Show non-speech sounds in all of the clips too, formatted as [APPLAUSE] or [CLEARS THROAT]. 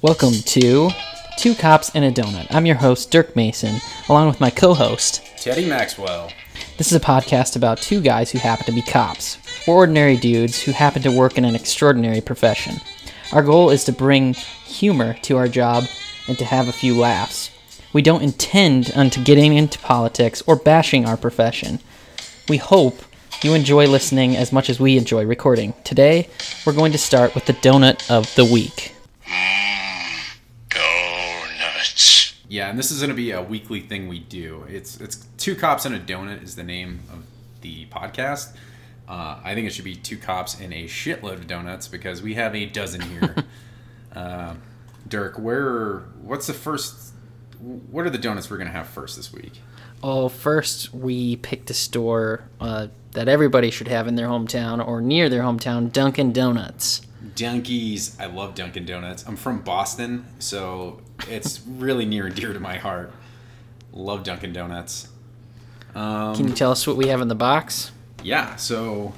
Welcome to Two Cops and a Donut. I'm your host, Dirk Mason, along with my co host. Teddy Maxwell. This is a podcast about two guys who happen to be cops. We're ordinary dudes who happen to work in an extraordinary profession. Our goal is to bring humor to our job and to have a few laughs. We don't intend unto getting into politics or bashing our profession. We hope you enjoy listening as much as we enjoy recording. Today, we're going to start with the donut of the week. Yeah, and this is going to be a weekly thing we do. It's it's two cops and a donut is the name of the podcast. Uh, I think it should be two cops and a shitload of donuts because we have a dozen here. [LAUGHS] uh, Dirk, where? What's the first? What are the donuts we're going to have first this week? Oh, first we picked a store uh, that everybody should have in their hometown or near their hometown, Dunkin' Donuts. Dunkies. I love Dunkin' Donuts. I'm from Boston, so it's really near and dear to my heart. Love Dunkin' Donuts. Um, Can you tell us what we have in the box? Yeah, so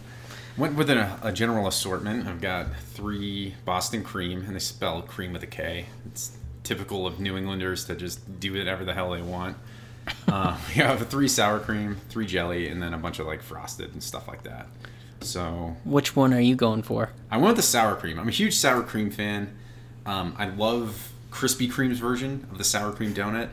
went with a, a general assortment. I've got three Boston cream, and they spell cream with a K. It's typical of New Englanders to just do whatever the hell they want. Uh, [LAUGHS] we have three sour cream, three jelly, and then a bunch of like frosted and stuff like that. So Which one are you going for? I went with the sour cream. I'm a huge sour cream fan. Um, I love Krispy Kreme's version of the sour cream donut.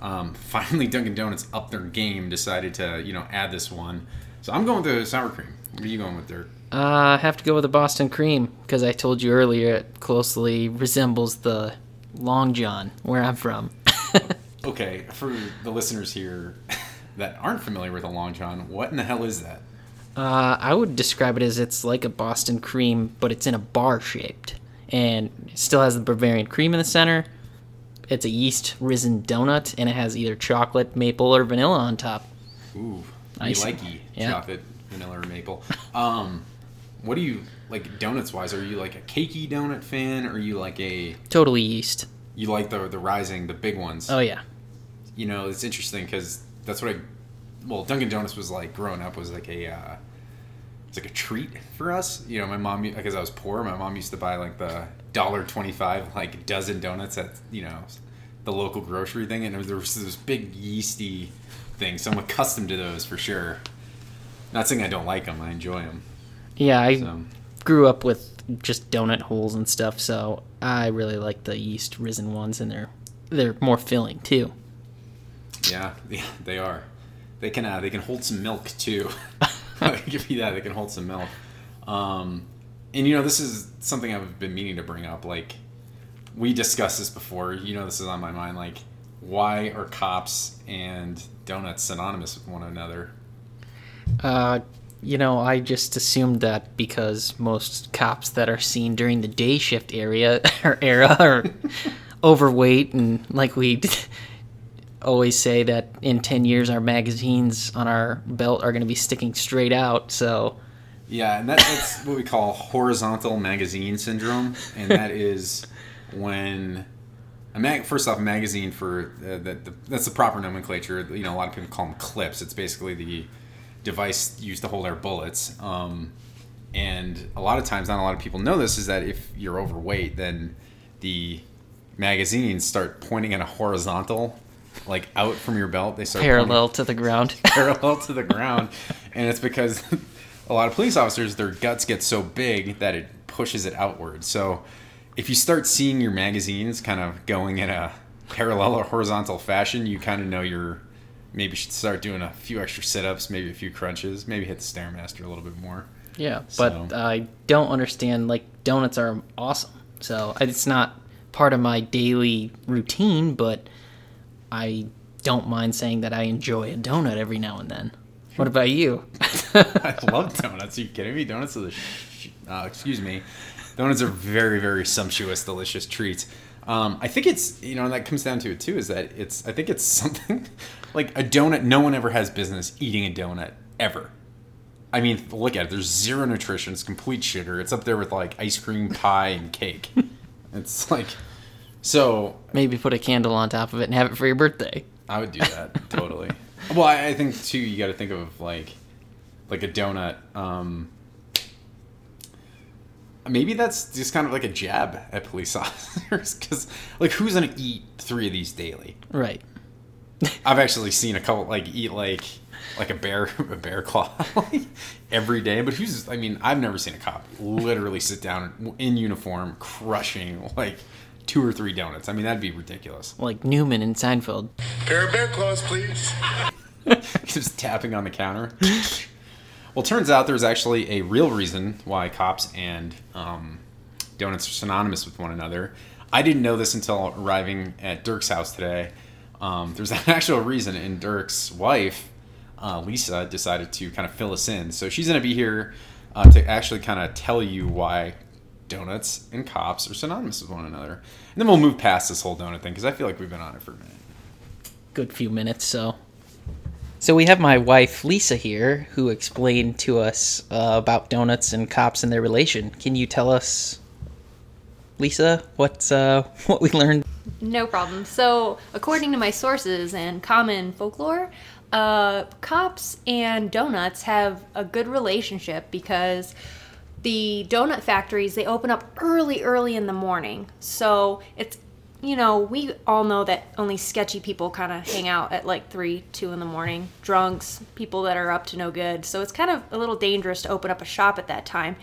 Um, [LAUGHS] finally, Dunkin' Donuts upped their game, decided to you know add this one. So I'm going with the sour cream. What are you going with there? Uh, I have to go with the Boston Cream because I told you earlier it closely resembles the Long John where I'm from. [LAUGHS] Okay, for the listeners here [LAUGHS] that aren't familiar with a Long John, what in the hell is that? Uh, I would describe it as it's like a Boston cream, but it's in a bar shaped, and still has the Bavarian cream in the center. It's a yeast risen donut, and it has either chocolate, maple, or vanilla on top. Ooh, Nice. me likey Yeah. chocolate, vanilla, or maple. [LAUGHS] Um, what do you like donuts wise? Are you like a cakey donut fan, or are you like a Totally yeast. you like the the rising, the big ones? Oh yeah. you know, it's interesting because that's what I, well, Dunkin' Donuts was like growing up was like a, uh, it's like a treat for us. You know, my mom, because I was poor, my mom used to buy like the dollar twenty five like dozen donuts at you know the local grocery thing, and there was, this big yeasty thing. So I'm accustomed to those for sure. Not saying I don't like them, I enjoy them. Yeah, I So grew up with just donut holes and stuff, so I really like the yeast risen ones, and they're they're more filling too. yeah, yeah, they are. They can uh, they can hold some milk too. [LAUGHS] [LAUGHS] Give you that. They can hold some milk. Um, and you know, this is something I've been meaning to bring up. Like, we discussed this before. You know, this is on my mind. Like, why are cops and donuts synonymous with one another? Uh, you know, I just assumed that because most cops that are seen during the day shift area or [LAUGHS] era are overweight, and like we [LAUGHS] always say that in ten years our magazines on our belt are going to be sticking straight out. So Yeah, and that, that's what we call horizontal magazine syndrome, and that [LAUGHS] is when a mag. First off, a magazine for uh, that the, that's the proper nomenclature. You know, a lot of people call them clips. It's basically the device used to hold our bullets. Um, and a lot of times, not a lot of people know this, is that if you're overweight, then the magazines start pointing at a horizontal, like out from your belt. They start pointing- parallel to the ground. [LAUGHS] parallel to the ground, and it's because [LAUGHS] a lot of police officers their guts get so big that it pushes it outward. So if you start seeing your magazines kind of going in a parallel or horizontal fashion, you kind of know you're maybe should start doing a few extra sit-ups, maybe a few crunches, maybe hit the stairmaster a little bit more. Yeah, but I don't understand. Like donuts are awesome, so it's not part of my daily routine. But I don't mind saying that I enjoy a donut every now and then. What about you? [LAUGHS] I love donuts. Are you kidding me? Donuts are the, sh- uh, excuse me, donuts are very, very sumptuous, delicious treats. Um, I think it's you know and that comes down to it too is that it's I think it's [LAUGHS] something like a donut. No one ever has business eating a donut ever. I mean, look at it. There's zero nutrition. It's complete sugar. It's up there with like ice cream, pie, and cake. [LAUGHS] It's like so. Maybe put a candle on top of it and have it for your birthday. I would do that [LAUGHS] totally. Well, I, I think too. You got to think of like, like a donut. Um, maybe that's just kind of like a jab at police [LAUGHS] officers because like who's gonna eat three of these daily? Right. [LAUGHS] I've actually seen a couple like eat like like a bear a bear claw every day. But who's? I mean, I've never seen a cop literally sit down in uniform crushing like two or three donuts. I mean, that'd be ridiculous. Like Newman in Seinfeld. Pair of bear claws, please. [LAUGHS] Just tapping on the counter. well, turns out there's actually a real reason why cops and um, donuts are synonymous with one another. I didn't know this until arriving at Dirk's house today. Um, there's an actual reason, and Dirk's wife, uh, Lisa, decided to kind of fill us in. So she's going to be here uh, to actually kind of tell you why donuts and cops are synonymous with one another. And then we'll move past this whole donut thing because I feel like we've been on it for a minute. Good few minutes, so. So we have my wife Lisa here, who explained to us uh, about donuts and cops and their relation. Can you tell us, Lisa, what's uh, [LAUGHS] what we learned? No problem. So, according to my sources and common folklore, uh, cops and donuts have a good relationship because the donut factories they open up early, early in the morning. So it's you know we all know that only sketchy people kind of hang out at like three, two in the morning, drunks, people that are up to no good. So it's kind of a little dangerous to open up a shop at that time.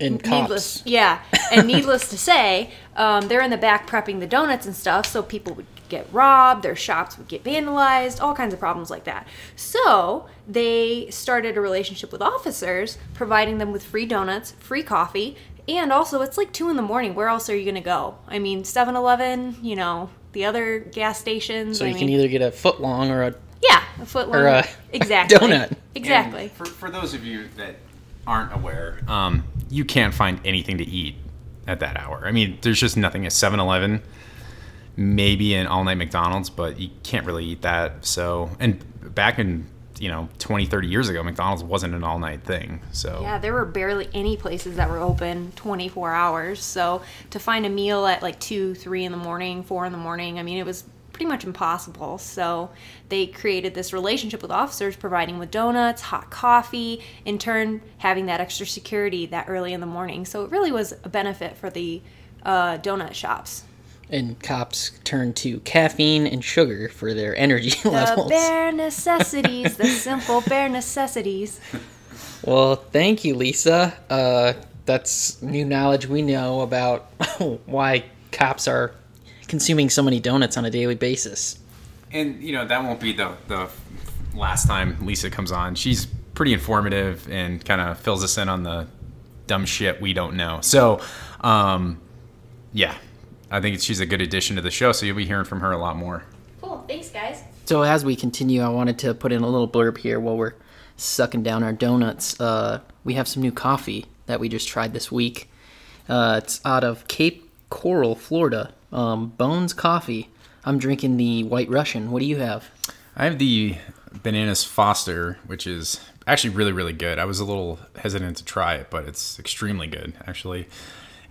And Needless, cops. yeah, and [LAUGHS] needless to say, um, they're in the back prepping the donuts and stuff, so people would get robbed, their shops would get vandalized, all kinds of problems like that. So they started a relationship with officers, providing them with free donuts, free coffee, and also it's like two in the morning. Where else are you gonna go? I mean, 7-Eleven, you know, the other gas stations. So I you mean, can either get a foot long or a yeah, a foot long. or a [LAUGHS] exactly. donut. Exactly. And for, for those of you that aren't aware, um, you can't find anything to eat at that hour. I mean, there's just nothing at 7 Eleven, maybe an all night McDonald's, but you can't really eat that. So, and back in, you know, 20, 30 years ago, McDonald's wasn't an all night thing. So, Yeah, there were barely any places that were open 24 hours. So to find a meal at like 2, 3 in the morning, 4 in the morning, I mean, it was pretty much impossible. So they created this relationship with officers, providing with donuts, hot coffee, in turn, having that extra security that early in the morning. So it really was a benefit for the uh, donut shops. and cops turn to caffeine and sugar for their energy [LAUGHS] The levels. bare necessities, the simple bare necessities. Well, thank you, Lisa. Uh, that's new knowledge we know about [LAUGHS] why cops are consuming so many donuts on a daily basis. and you know, that won't be the, the last time Lisa comes on. She's pretty informative and kind of fills us in on the dumb shit we don't know. So, um, yeah, I think she's a good addition to the show. So you'll be hearing from her a lot more. Cool, thanks, guys. So as we continue, I wanted to put in a little blurb here while we're sucking down our donuts. Uh, we have some new coffee that we just tried this week. Uh, it's out of Cape Coral, Florida. Um, Bones Coffee. I'm drinking the White Russian. What do you have? I have the Bananas Foster, which is actually really, really good. I was a little hesitant to try it, but it's extremely good, actually.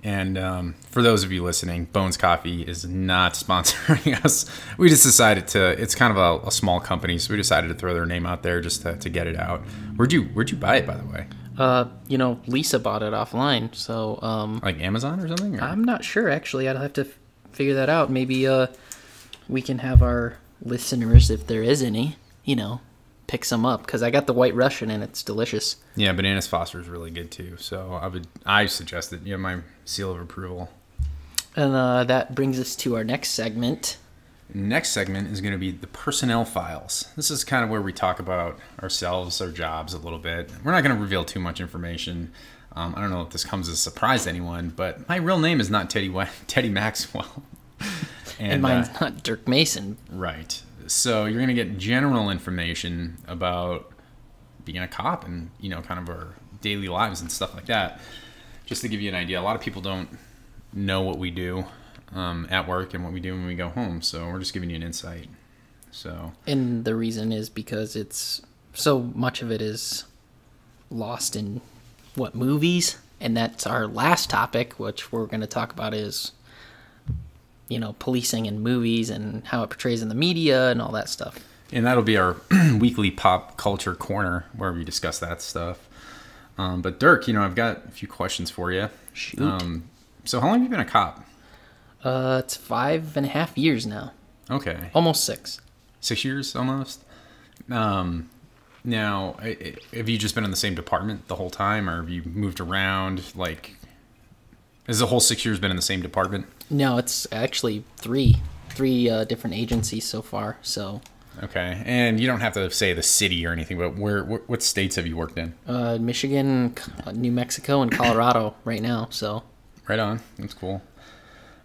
And um, for those of you listening, Bones Coffee is not [LAUGHS] sponsoring us. We just decided to. It's kind of a, a small company, so we decided to throw their name out there just to, to get it out. Where'd you Where'd you buy it, by the way? Uh, you know, Lisa bought it offline, so um, Like Amazon or something? Or? I'm not sure actually. I'd have to f- figure that out. Maybe uh, we can have our listeners, if there is any, you know, pick some up because I got the White Russian and it's delicious. yeah, Bananas Foster is really good too. So I would I suggest that you have my seal of approval. And uh, that brings us to our next segment. Next segment is going to be the personnel files. This is kind of where we talk about ourselves, our jobs a little bit. We're not going to reveal too much information. Um, I don't know if this comes as a surprise to anyone, but my real name is not Teddy [LAUGHS] Teddy Maxwell. [LAUGHS] And, mine's uh, not Dirk Mason. right. So you're going to get general information about being a cop and you know kind of our daily lives and stuff like that. Just to give you an idea, a lot of people don't know what we do um, at work and what we do when we go home. So we're just giving you an insight. So And the reason is because it's so much of it is lost in what movies, and that's our last topic, which we're going to talk about is you know policing in movies and how it portrays in the media and all that stuff. And that'll be our [CLEARS THROAT] weekly pop culture corner where we discuss that stuff. Um, but Dirk, you know, I've got a few questions for you. Shoot. Um, so how long have you been a cop? Uh, it's five and a half years now, Okay, almost six. six years almost. Um, now, I- I- have you just been in the same department the whole time, or have you moved around? Like, has the whole six years been in the same department? No, it's actually three, three uh, different agencies so far. So, Okay, and you don't have to say the city or anything, but where, wh- what states have you worked in? uh, Michigan, New Mexico, and Colorado right now. So, Right on. That's cool.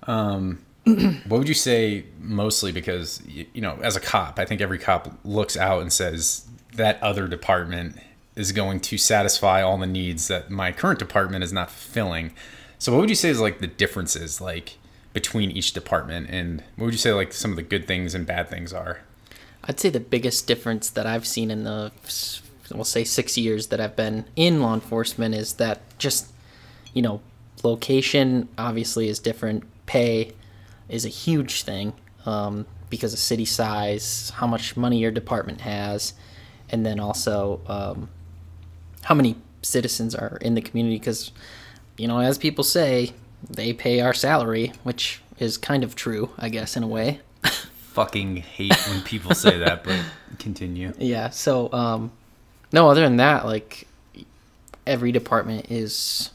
Um, [CLEARS THROAT] what would you say mostly because you know, as a cop, I think every cop looks out and says that other department is going to satisfy all the needs that my current department is not fulfilling. So, what would you say is like the differences like between each department, and what would you say like some of the good things and bad things are? I'd say the biggest difference that I've seen in the, we'll say, six years that I've been in law enforcement is that just, you know, location obviously is different. Pay is a huge thing um, because of city size, how much money your department has, and then also um, how many citizens are in the community. Because, you know, as people say, they pay our salary, which is kind of true, I guess, in a way. Fucking hate when people say that, but [LAUGHS] continue. Yeah. So, um, no, other than that, like every department is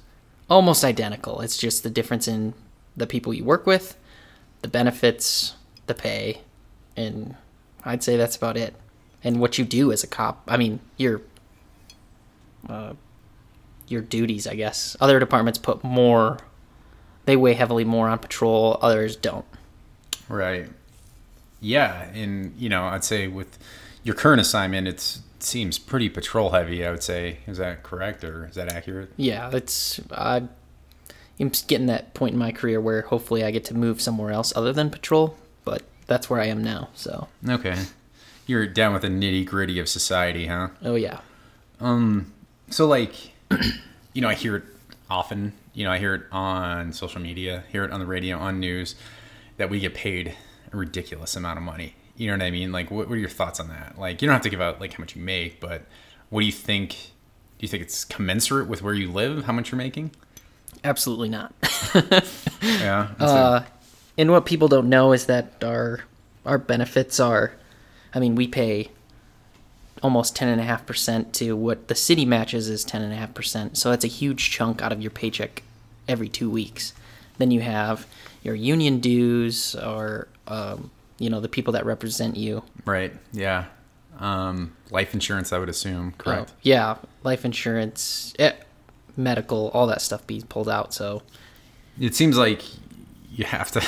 almost identical. It's just the difference in the people you work with, the benefits, the pay, and I'd say that's about it. And what you do as a cop. I mean, your uh, your duties, I guess. Other departments put more. They weigh heavily more on patrol. Others don't. Right. Yeah, and you know, I'd say with your current assignment, it's, it seems pretty patrol heavy. I would say, is that correct or is that accurate? yeah, it's I, I'm just getting that point in my career where hopefully I get to move somewhere else other than patrol, but that's where I am now. So, Okay, you're down with the nitty gritty of society, huh? oh yeah, Um. So, like, [CLEARS THROAT] you know, I hear it often. You know, I hear it on social media, hear it on the radio, on news, that we get paid a ridiculous amount of money. You know what I mean? Like, what, what are your thoughts on that? Like, you don't have to give out like how much you make, but what do you think? Do you think it's commensurate with where you live, how much you're making? Absolutely not. [LAUGHS] Yeah. Uh, and what people don't know is that our our benefits are, I mean, we pay almost ten and a half percent to what the city matches is ten and a half percent. So that's a huge chunk out of your paycheck every two weeks. Then you have your union dues, or um, you know the people that represent you. right. Yeah. Um, life insurance, I would assume. Correct. Uh, yeah, life insurance, eh, medical, all that stuff be pulled out. So It seems like you have to,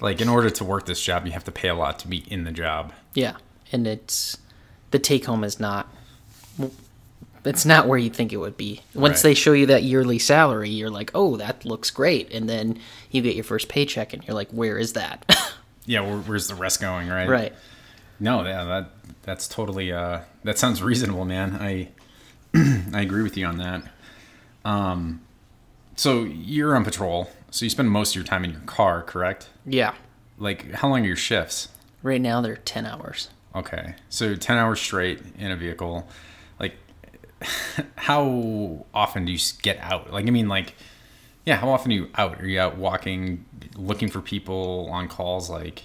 like, in order to work this job, you have to pay a lot to be in the job. yeah, and it's the take home is not. It's not where you think it would be. Once Right. they show you that yearly salary, you're like, "Oh, that looks great," and then you get your first paycheck, and you're like, "Where is that?" [LAUGHS] Yeah. Where, where's the rest going? Right. right. No, yeah, that that's totally uh that sounds reasonable, man. I [CLEARS THROAT] I agree with you on that. Um so you're on patrol, so you spend most of your time in your car, correct? Yeah. Like how long are your shifts? Right now they're ten hours. Okay. So 10 hours straight in a vehicle. Like [LAUGHS] how often do you get out? Like I mean like yeah, how often are you out? Are you out walking, looking for people on calls like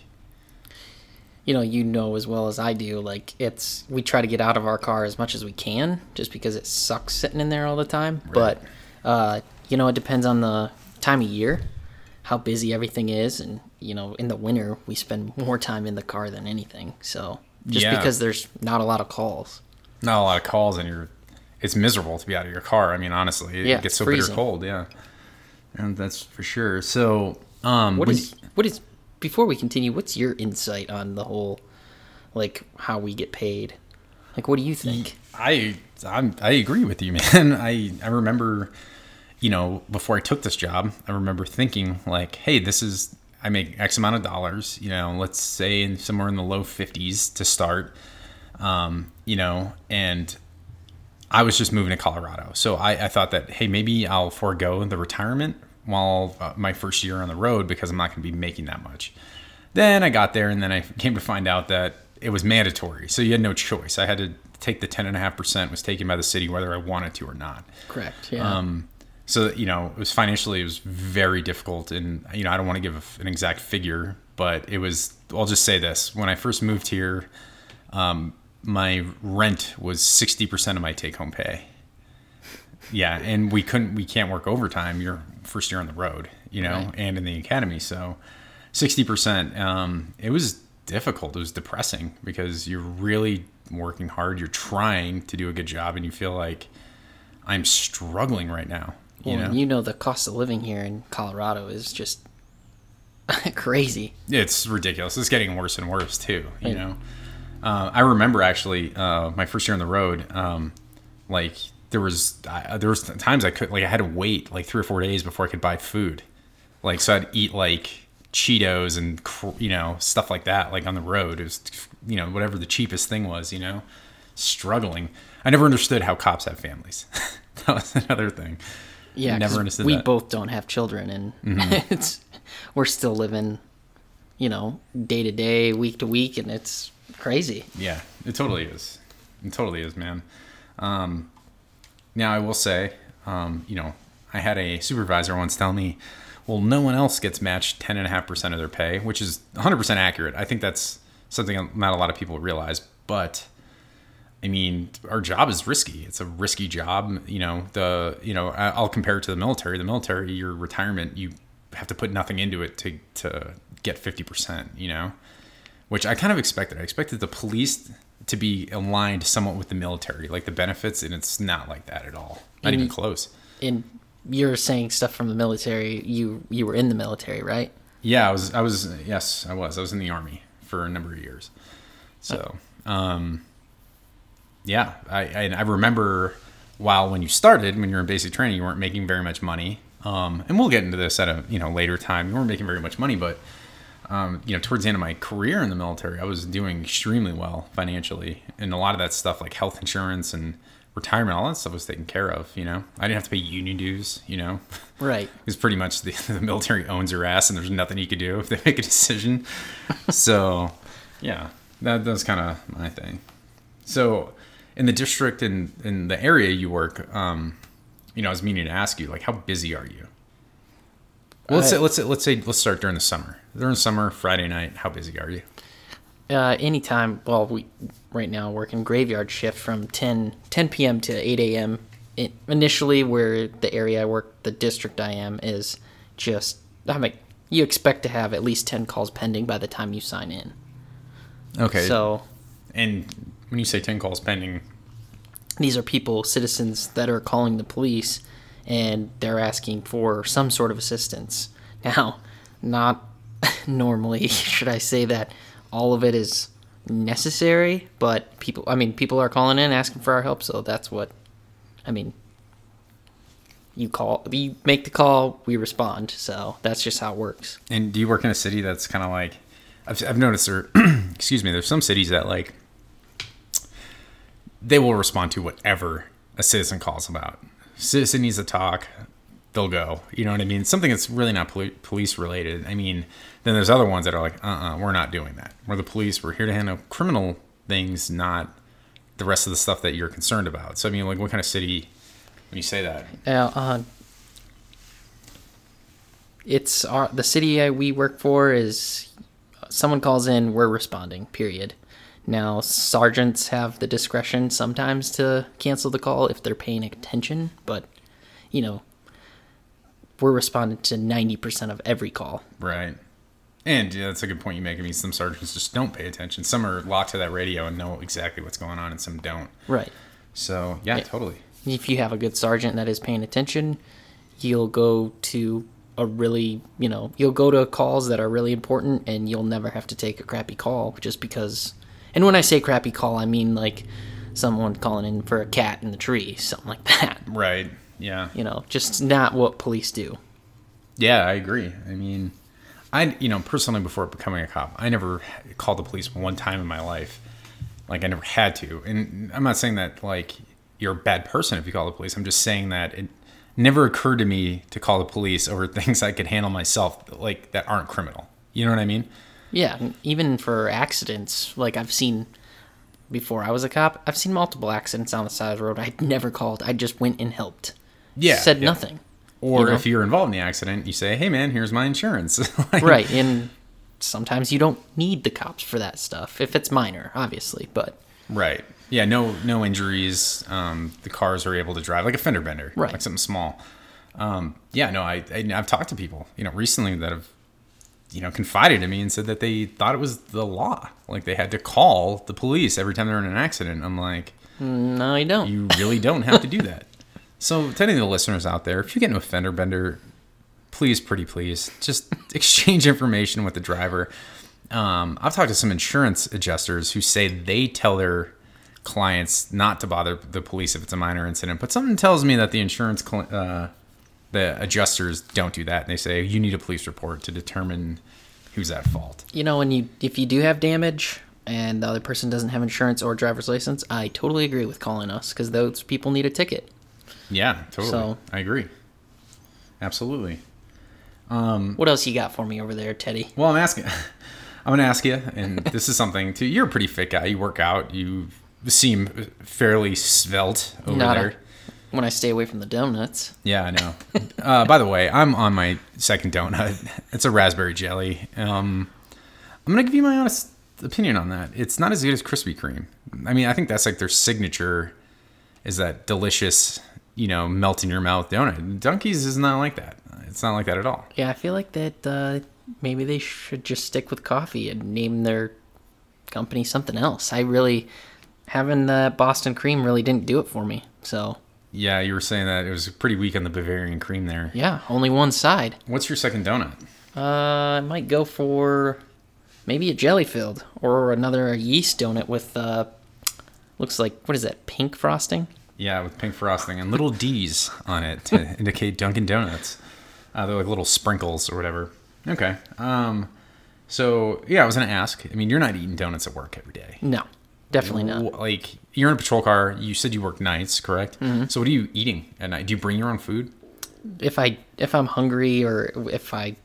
you know, you know as well as I do, like it's we try to get out of our car as much as we can, just because it sucks sitting in there all the time. But uh, you know, it depends on the time of year, how busy everything is, and you know, in the winter we spend more time in the car than anything. So just Yeah. because there's not a lot of calls. not a lot of calls and you're it's miserable to be out of your car. I mean, honestly, it Yeah, gets so bitter cold. Yeah, and that's for sure. So, um, What is what is before we continue? What's your insight on the whole, like how we get paid? Like, what do you think? I I'm, I agree with you, [LAUGHS] man. I I remember, you know, before I took this job, I remember thinking like, hey, this is I make X amount of dollars. You know, let's say in somewhere in the low fifties to start. Um, you know, and I was just moving to Colorado, so I, I thought that hey, maybe I'll forego the retirement while uh, my first year on the road because I'm not going to be making that much. Then I got there, and then I [LAUGHS] came to find out that it was mandatory, so you had no choice. I had to take the ten and a half percent was taken by the city whether I wanted to or not. Correct. Yeah. Um, so you know, it was financially it was very difficult, and you know, I don't want to give an exact figure, but it was. I'll just say this: when I first moved here, um, my rent was sixty percent of my take-home pay. Yeah, and we couldn't, we can't work overtime. Your first year on the road, you know, Right. and in the academy, so sixty percent. Um, it was difficult. It was depressing because you're really working hard. You're trying to do a good job, and you feel like I'm struggling right now. You well, know, you know the cost of living here in Colorado is just [LAUGHS] crazy. it's ridiculous. It's getting worse and worse too. You know, uh, I remember actually uh, my first year on the road. Um, like there was I, there was times I could like I had to wait like three or four days before I could buy food. Like so, I'd eat like Cheetos and you know stuff like that. Like on the road, it was you know whatever the cheapest thing was. You know, struggling. I never understood how cops have families. [LAUGHS] that was another thing. Yeah, never understood we that. both don't have children, and [LAUGHS] it's we're still living, you know, day to day, week to week, and it's crazy. Yeah, it totally is. It totally is, man. Um, now I will say, um, you know, I had a supervisor once tell me, "Well, no one else gets matched ten and a half percent of their pay," which is 100 percent accurate. I think that's something not a lot of people realize, but. I mean, our job is risky. It's a risky job. You know, the you know, I'll compare it to the military. The military, your retirement, you have to put nothing into it to to get fifty percent. You know, which I kind of expected. I expected the police to be aligned somewhat with the military, like the benefits, and it's not like that at all. Not even close. And you're saying stuff from the military. You you were in the military, right? Yeah, I was. I was. Yes, I was. I was in the army for a number of years. So, um, yeah, I I, I remember while when you started, when you were in basic training, you weren't making very much money. Um, and we'll get into this at a you know later time. You weren't making very much money, but um, you know, towards the end of my career in the military, I was doing extremely well financially, and a lot of that stuff like health insurance and retirement, all that stuff was taken care of. You know, I didn't have to pay union dues. You know, Right. [LAUGHS] because pretty much the, [LAUGHS] the military owns your ass, and there's nothing you could do if they [LAUGHS] make a decision. so, yeah, that that's kind of my thing. So, in the district and in the area you work, um, you know, I was meaning to ask you, like, how busy are you? Well, let's I- say, let's say, let's say, let's start during the summer. During summer, Friday night, how busy are you? Uh, anytime. Well, we right now working graveyard shift from 10, 10 p.m. to 8 a.m. It, initially, where the area I work, the district I am, is just. I mean, you expect to have at least 10 calls pending by the time you sign in. Okay. So and when you say ten calls pending, these are people, citizens that are calling the police and they're asking for some sort of assistance. Now, not [LAUGHS] normally [LAUGHS] should I say that all of it is necessary, but people, I mean, people are calling in asking for our help, so that's what, I mean, you call, you make the call, we respond, so that's just how it works. And do you work in a city that's kind of like I've, I've noticed there [CLEARS THROAT] excuse me there's some cities that like they will respond to whatever a citizen calls about citizen needs to talk. They'll go. You know what i mean? Something that's really not poli- police related. I mean then there's other ones that are like uh-uh we're not doing that. We're the police. We're here to handle criminal things not the rest of the stuff that you're concerned about. So i mean like what kind of city when you say that? Now, uh, it's our the city we work for is someone calls in, we're responding. Period. Now, sergeants have the discretion sometimes to cancel the call if they're paying attention, but you know, we're responding to ninety percent of every call. Right. And yeah, that's a good point you make. I mean, some sergeants just don't pay attention. Some are locked to that radio and know exactly what's going on, and some don't. Right. So yeah, Yeah. totally. If you have a good sergeant that is paying attention, you'll go to a really, you know, you'll go to calls that are really important and you'll never have to take a crappy call just because. And when I say crappy call, I mean like someone calling in for a cat in the tree, something like that. Right. Yeah. You know, just not what police do. Yeah, I agree. I mean, I you know personally before becoming a cop, I never called the police one time in my life. Like I never had to, and I'm not saying that like you're a bad person if you call the police. I'm just saying that it never occurred to me to call the police over [LAUGHS] things I could handle myself, like that aren't criminal. You know what I mean? Yeah, even for accidents, like I've seen before I was a cop, I've seen multiple accidents on the side of the road. I never called. I just went and helped. Yeah, Said yeah. nothing. Or you know? if you're involved in the accident, you say, "Hey, man, here's my insurance." [LAUGHS] Like, Right. And sometimes you don't need the cops for that stuff if it's minor, obviously. But Right. Yeah. No. No injuries. Um, the cars are able to drive like a fender bender. Right. Like something small. Um, yeah. No. I, I. I've talked to people, you know, recently that have, you know, confided in me and said that they thought it was the law. Like they had to call the police every time they're in an accident. I'm like, no, you don't. you really don't have to do that. [LAUGHS] So, to any of the listeners out there, if you get into a fender bender, please, pretty please, just [LAUGHS] exchange information with the driver. Um, I've talked to some insurance adjusters who say they tell their clients not to bother the police if it's a minor incident, but something tells me that the insurance cl- uh, the adjusters don't do that. And they say you need a police report to determine who's at fault. you know, when you if you do have damage and the other person doesn't have insurance or driver's license, I totally agree with calling us because those people need a ticket. Yeah, totally. So- I agree. Absolutely. Um, what else you got for me over there, Teddy? Well, I'm asking. [LAUGHS] I'm going to ask you, and this is something too. You're a pretty fit guy. You work out. You seem fairly svelte over Not a- there. When I stay away from the donuts. Yeah, I know. uh, by the way, I'm on my second donut. It's a raspberry jelly. Um, I'm going to give you my honest opinion on that. It's not as good as Krispy Kreme. I mean, I think that's like their signature is that delicious, you know, melt in your mouth donut. Dunkies is not like that. It's not like that at all. Yeah, I feel like that uh, maybe they should just stick with coffee and name their company something else. I really having the Boston cream really didn't do it for me. So Yeah, you were saying that it was pretty weak on the Bavarian cream there. yeah, only one side. What's your second donut? Uh, I might go for maybe a jelly filled or another yeast donut with uh, looks like what is that pink frosting? Yeah, with pink frosting and little D's on it to [LAUGHS] indicate Dunkin' Donuts. Uh, they're like little sprinkles or whatever. Okay. Um, so yeah, I was gonna ask. I mean, you're not eating donuts at work every day. No, definitely not. Like you're in a patrol car. You said you work nights, correct? Mm-hmm. So what are you eating at night? Do you bring your own food? if I if I'm hungry or if I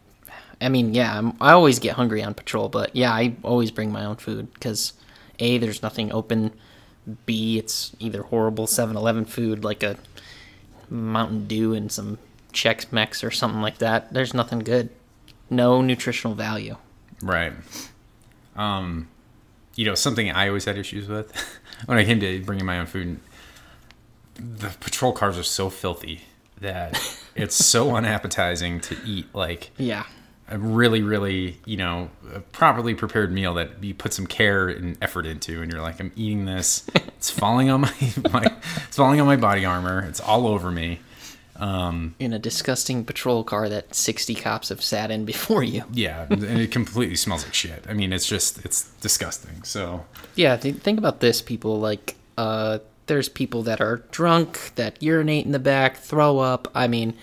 I mean yeah I'm, I always get hungry on patrol but yeah I always bring my own food because a there's nothing open b it's either horrible 7-Eleven food like a Mountain Dew and some Chex Mix or something like that there's nothing good no nutritional value Right. Um, you know, something I always had issues with when I came to bringing my own food. The patrol cars are so filthy that [LAUGHS] it's so unappetizing to eat. Like yeah a really, really, you know, a properly prepared meal that you put some care and effort into, and you're like, I'm eating this. It's falling on my, [LAUGHS] my it's falling on my body armor. It's all over me. In a disgusting patrol car that 60 cops have sat in before you Yeah, and it completely smells like shit. I mean, it's just it's disgusting. So Yeah, th- think about this, people. Like, uh, there's people that are drunk, that urinate in the back, throw up. I mean,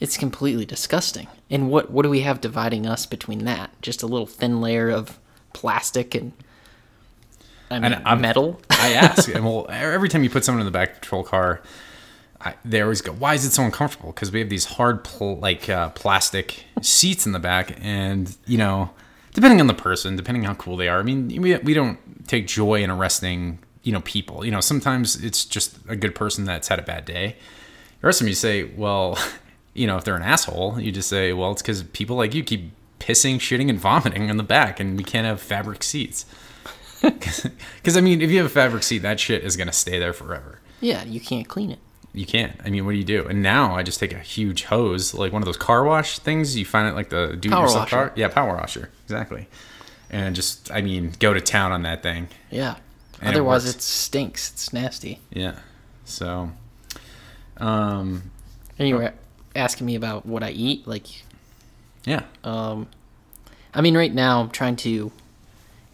it's completely disgusting. And what what do we have dividing us between that? Just a little thin layer of plastic and I mean, And metal. I ask, and [LAUGHS] well, every time you put someone in the back patrol car, I, they always go, "Why is it so uncomfortable?" Because we have these hard, pl- like uh, plastic seats in the back, and you know, depending on the person, depending how cool they are. I mean, we we don't take joy in arresting, you know, people. You know, sometimes it's just a good person that's had a bad day. You arrest them, you say, well, [LAUGHS] you know, if they're an asshole, you just say, well, it's because people like you keep pissing, shitting, and vomiting in the back, and we can't have fabric seats. [LAUGHS] Because I mean, if you have a fabric seat, that shit is gonna stay there forever. yeah, you can't clean it. You can't. I mean, what do you do? And now I just take a huge hose, like one of those car wash things. You find it like the do Power yourself washer. car. Yeah, power washer. Exactly. And just, I mean, go to town on that thing. Yeah. And Otherwise, works. it stinks. It's nasty. Yeah. So, um, And you were asking me about what I eat. Like, yeah. Um, I mean, right now I'm trying to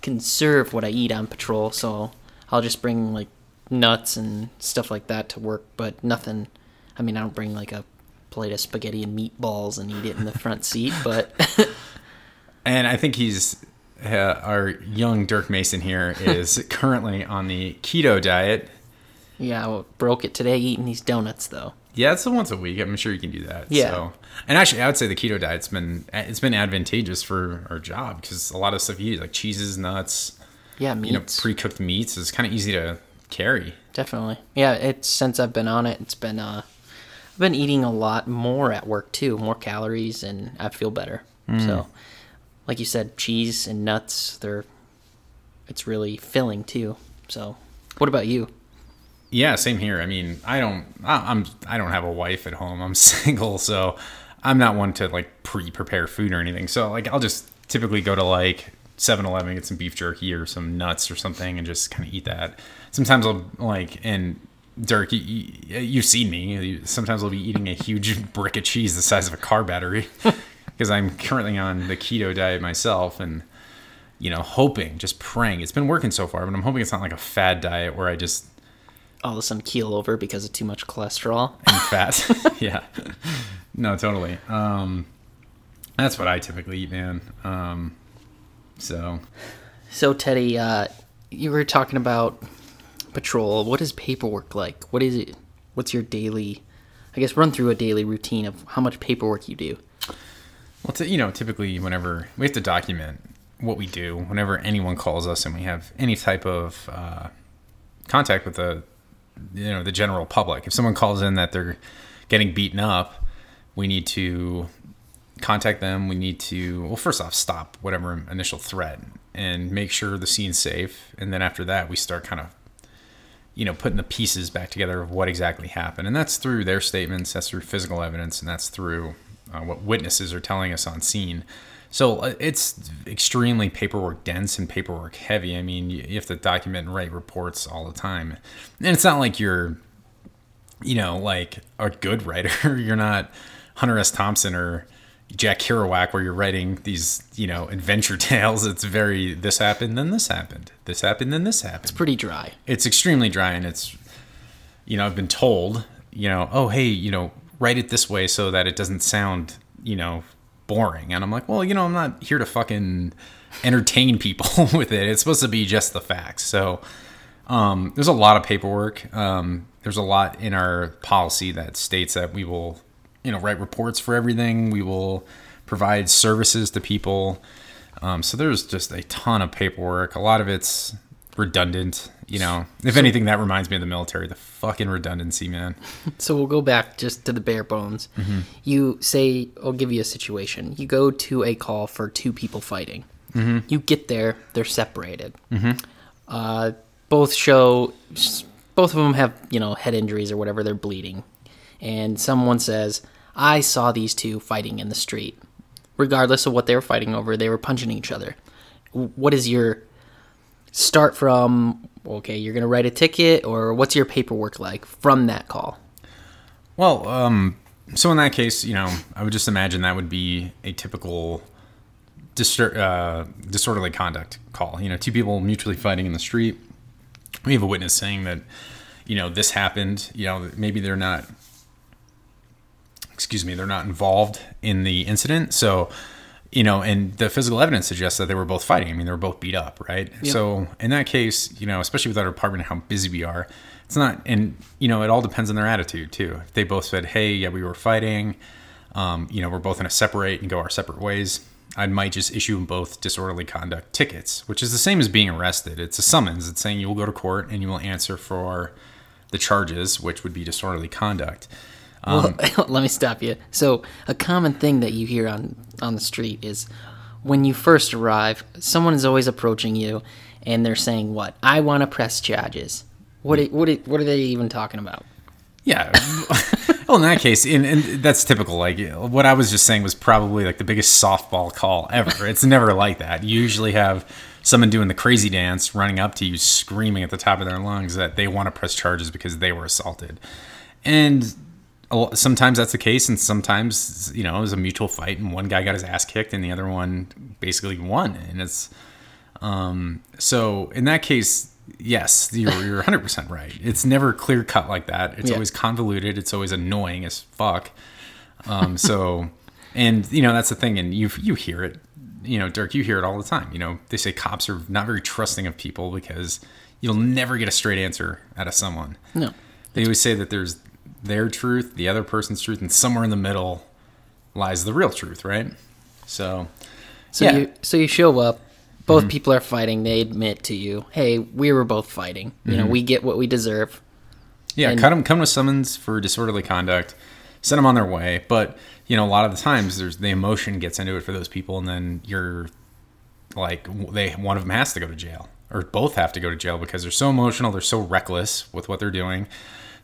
conserve what I eat on patrol, so I'll just bring like nuts and stuff like that to work, but nothing. I mean, I don't bring like a plate of spaghetti and meatballs and eat it in the front seat, [LAUGHS] but And I think he's uh, our young Dirk Mason here is [LAUGHS] currently on the keto diet. yeah, I broke it today eating these donuts though. Yeah, it's a once a week. I'm sure you can do that. Yeah. So, and actually, I would say the keto diet's been it's been advantageous for our job because a lot of stuff you eat like cheeses, nuts, Yeah, meats. you know pre-cooked meats is kind of easy to carry. Definitely. Yeah, it's since I've been on it, it's been uh I've been eating a lot more at work too, more calories and I feel better. So like you said, cheese and nuts, they're it's really filling too. So what about you? Yeah, same here. I mean, I don't, I- I'm, I don't have a wife at home. I'm [LAUGHS] single, so I'm not one to like pre-prepare food or anything. So like, I'll just typically go to like 7-Eleven, get some beef jerky or some nuts or something, and just kind of eat that. Sometimes I'll like, and Dirk, you, you, you've seen me. Sometimes I'll be eating a huge [LAUGHS] brick of cheese the size of a car battery [LAUGHS] because I'm currently on the keto diet myself and. You know, hoping, just praying. It's been working so far, but I'm hoping it's not like a fad diet where I just All of a sudden keel over because of too much cholesterol. [LAUGHS] and fat. yeah. No, totally. Um, that's what I typically eat, man. Um, so So Teddy, uh you were talking about patrol. What is paperwork like? What is it what's your daily I guess run through a daily routine of how much paperwork you do. Well, t- you know, typically whenever we have to document what we do, whenever anyone calls us and we have any type of uh, contact with the, you know, the general public. If someone calls in that they're getting beaten up, we need to contact them. We need to, well, first off, stop whatever initial threat and make sure the scene's safe. And then after that, we start kind of you know, putting the pieces back together of what exactly happened. And that's through their statements, that's through physical evidence, and that's through uh, what witnesses are telling us on scene. So uh, it's extremely paperwork dense and paperwork heavy. I mean, you you have to document and write reports all the time. And it's not like you're, you know, like a good writer. [LAUGHS] you're not Hunter S. Thompson or Jack Kerouac where you're writing these, you know, adventure [LAUGHS] tales. It's very, this happened, then this happened. This happened, then this happened It's Pretty dry. it's extremely dry and it's you know i've been told you know oh hey you know write it this way so that it doesn't sound you know boring and i'm like well you know i'm not here to fucking entertain people [LAUGHS] with it it's supposed to be just the facts so um, there's a lot of paperwork um, there's a lot in our policy that states that we will you know write reports for everything we will provide services to people um, so there's just a ton of paperwork. A lot of it's redundant. You know, if anything, that reminds me of the military. The fucking redundancy, man. So we'll go back just to the bare bones. You say, I'll give you a situation. You go to a call for two people fighting. You get there, they're separated. Uh, both show, both of them have, you know, head injuries or whatever, they're bleeding. And someone says, I saw these two fighting in the street. Regardless of what they were fighting over, they were punching each other. What is your start from? Okay, you're going to write a ticket, or what's your paperwork like from that call? Well, um, so in that case, you know, I would just imagine that would be a typical distor- uh, disorderly conduct call. You know, two people mutually fighting in the street. We have a witness saying that, you know, this happened. You know, maybe they're not. Excuse me, they're not involved in the incident. So, you know, and the physical evidence suggests that they were both fighting. I mean, they were both beat up, right? So, in that case, you know, especially with our department and how busy we are, it's not, and, you know, it all depends on their attitude, too. If they both said, hey, yeah, we were fighting, um, you know, we're both going to separate and go our separate ways, I might just issue them both disorderly conduct tickets, which is the same as being arrested. It's a summons. It's saying you will go to court and you will answer for the charges, which would be disorderly conduct. Well, um, [LAUGHS] let me stop you. So, a common thing that you hear on on the street is when you first arrive, someone is always approaching you, and they're saying, "What? I want to press charges." What? What? What are they even talking about? Yeah. [LAUGHS] well, in that case, and, and that's typical. Like what I was just saying was probably like the biggest softball call ever. It's never like that. You usually have someone doing the crazy dance, running up to you, screaming at the top of their lungs that they want to press charges because they were assaulted, and sometimes that's the case, and sometimes you know it was a mutual fight, and one guy got his ass kicked, and the other one basically won, and it's um, so in that case, yes, you're, you're 100% right. It's never clear cut like that. It's Yeah. always convoluted. It's always annoying as fuck. Um, so, and you know, that's the thing. And you, you hear it, you know, Dirk, you hear it all the time. You know, they say cops are not very trusting of people because you'll never get a straight answer out of someone. No. They always say that there's their truth, the other person's truth, and somewhere in the middle lies the real truth, right? So, So Yeah. you so you show up, both mm-hmm. people are fighting. They admit to you, "Hey, we were both fighting. You know, mm-hmm. we get what we deserve." Yeah, And- cut them. Come with summons for disorderly conduct. Send them on their way. But you know, a lot of the times, there's the emotion gets into it for those people, and then you're like, they one of them has to go to jail, or both have to go to jail because they're so emotional, they're so reckless with what they're doing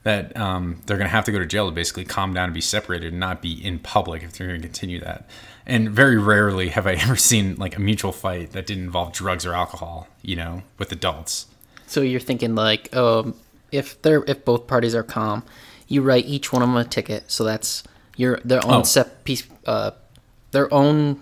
that um, they're going to have to go to jail to basically calm down and be separated and not be in public if they're going to continue that. And very rarely have I [LAUGHS] ever seen like a mutual fight that didn't involve drugs or alcohol, you know, with adults. So you're thinking like, um, if they're if both parties are calm, you write each one of them a ticket. So that's your their own Oh. sep piece, uh, their own.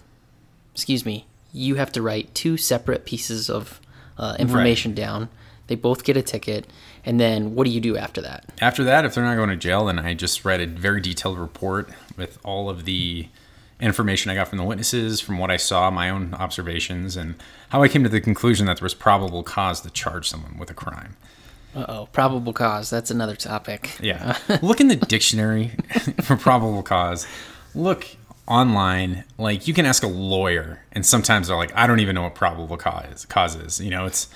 Excuse me. You have to write two separate pieces of uh, information down. They both get a ticket, and then what do you do after that? After that, if they're not going to jail, then I just read a very detailed report with all of the information I got from the witnesses, from what I saw, my own observations, and how I came to the conclusion that there was probable cause to charge someone with a crime. Uh oh, probable cause. That's another topic. Yeah. [LAUGHS] Look in the dictionary [LAUGHS] for probable cause. Look online. Like you can ask a lawyer, and sometimes they're like, I don't even know what probable cause cause is. You know, it's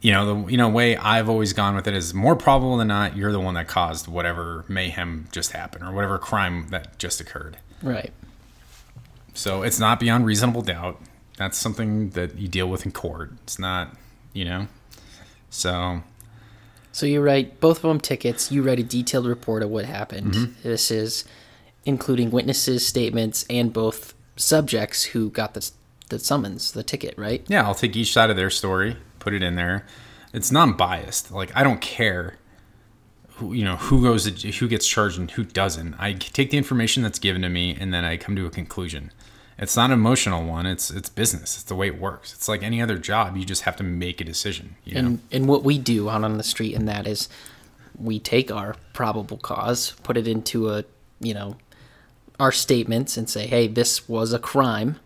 you know the you know way I've always gone with it is more probable than not you're the one that caused whatever mayhem just happened or whatever crime that just occurred. Right. So it's not beyond reasonable doubt. That's something that you deal with in court. It's not, you know. So So you write both of them tickets. You write a detailed report of what happened. Mm-hmm. This is including witnesses' statements and both subjects who got the the summons, the ticket, right? Yeah, I'll take each side of their story, put it in there. It's non-biased. Like I don't care who you know who goes to, who gets charged and who doesn't. I take the information that's given to me and then I come to a conclusion. It's not an emotional one. It's it's business. It's the way it works. It's like any other job. You just have to make a decision. You know? And and what we do out on the street and that is we take our probable cause, put it into a you know our statements and say, hey, this was a crime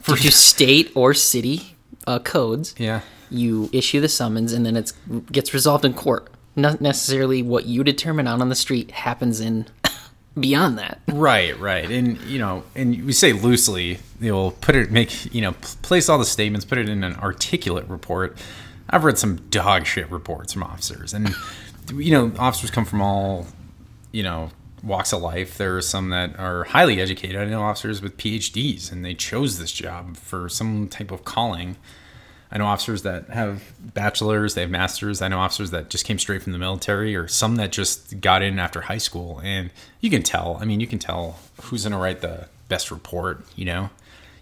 for state or city uh, codes. yeah. you issue the summons and then it gets resolved in court not necessarily what you determine out on the street happens in [LAUGHS] beyond that Right, right, and you know, and we say loosely, you'll put it, make you know, p- place all the statements, put it in an articulate report. I've read some dog shit reports from officers, and you know, officers come from all, you know, walks of life. There are some that are highly educated. I know officers with PhDs, and they chose this job for some type of calling. I know officers that have bachelors, they have masters. I know officers that just came straight from the military, or some that just got in after high school. And you can tell. I mean, you can tell who's going to write the best report. You know,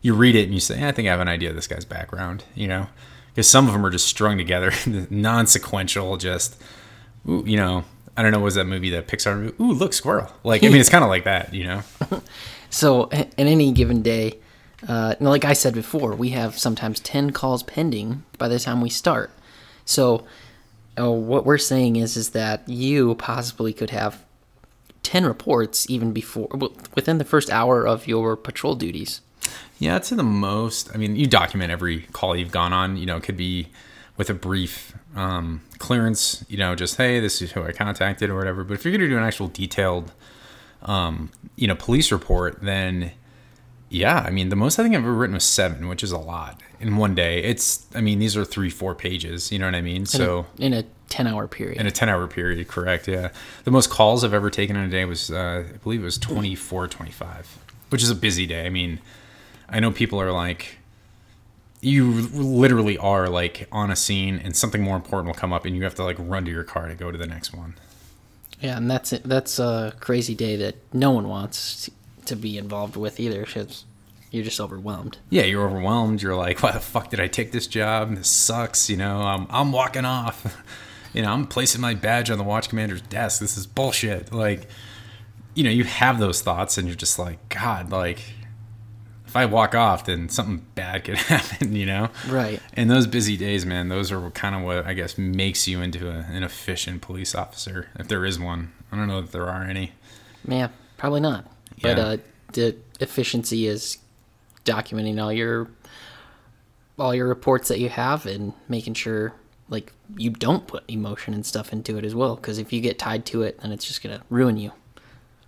you read it and you say, "I think I have an idea of this guy's background." You know, because some of them are just strung together, [LAUGHS] non-sequential. Just, you know, I don't know. Was that movie that Pixar movie? Ooh, look, squirrel! Like, I [LAUGHS] mean, it's kind of like that. You know. [LAUGHS] so in any given day uh, like i said before we have sometimes 10 calls pending by the time we start so uh, what we're saying is is that you possibly could have 10 reports even before within the first hour of your patrol duties Yeah, it's the most. I mean, you document every call you've gone on. You know, it could be with a brief um, clearance. You know, just hey, this is who I contacted or whatever. But if you're going to do an actual detailed, um, you know, police report, then yeah, I mean, the most I think I've ever written was seven, which is a lot in one day. It's, I mean, these are three, four pages. You know what I mean? So in a 10 hour period in a 10 hour period, correct? Yeah. The most calls I've ever taken in a day was, uh, I believe it was 24, 25, which is a busy day. I mean, I know people are like, you literally are like on a scene and something more important will come up and you have to like run to your car to go to the next one. Yeah, and that's it that's a crazy day that no one wants to be involved with either, because you're just overwhelmed. Yeah, you're overwhelmed. You're like, why the fuck did I take this job? This sucks. You know, I'm, I'm walking off. [LAUGHS] You know, I'm placing my badge on the watch commander's desk. This is bullshit. Like, you know, you have those thoughts and you're just like, God, like, if I walk off, then something bad could [LAUGHS] happen, you know? Right. And those busy days, man, those are kind of what I guess makes you into a, an efficient police officer, if there is one. I don't know if there are any. Yeah, probably not. But Yeah. uh, the efficiency is documenting all your all your reports that you have and making sure like you don't put emotion and stuff into it as well. Because if you get tied to it, then it's just gonna ruin you.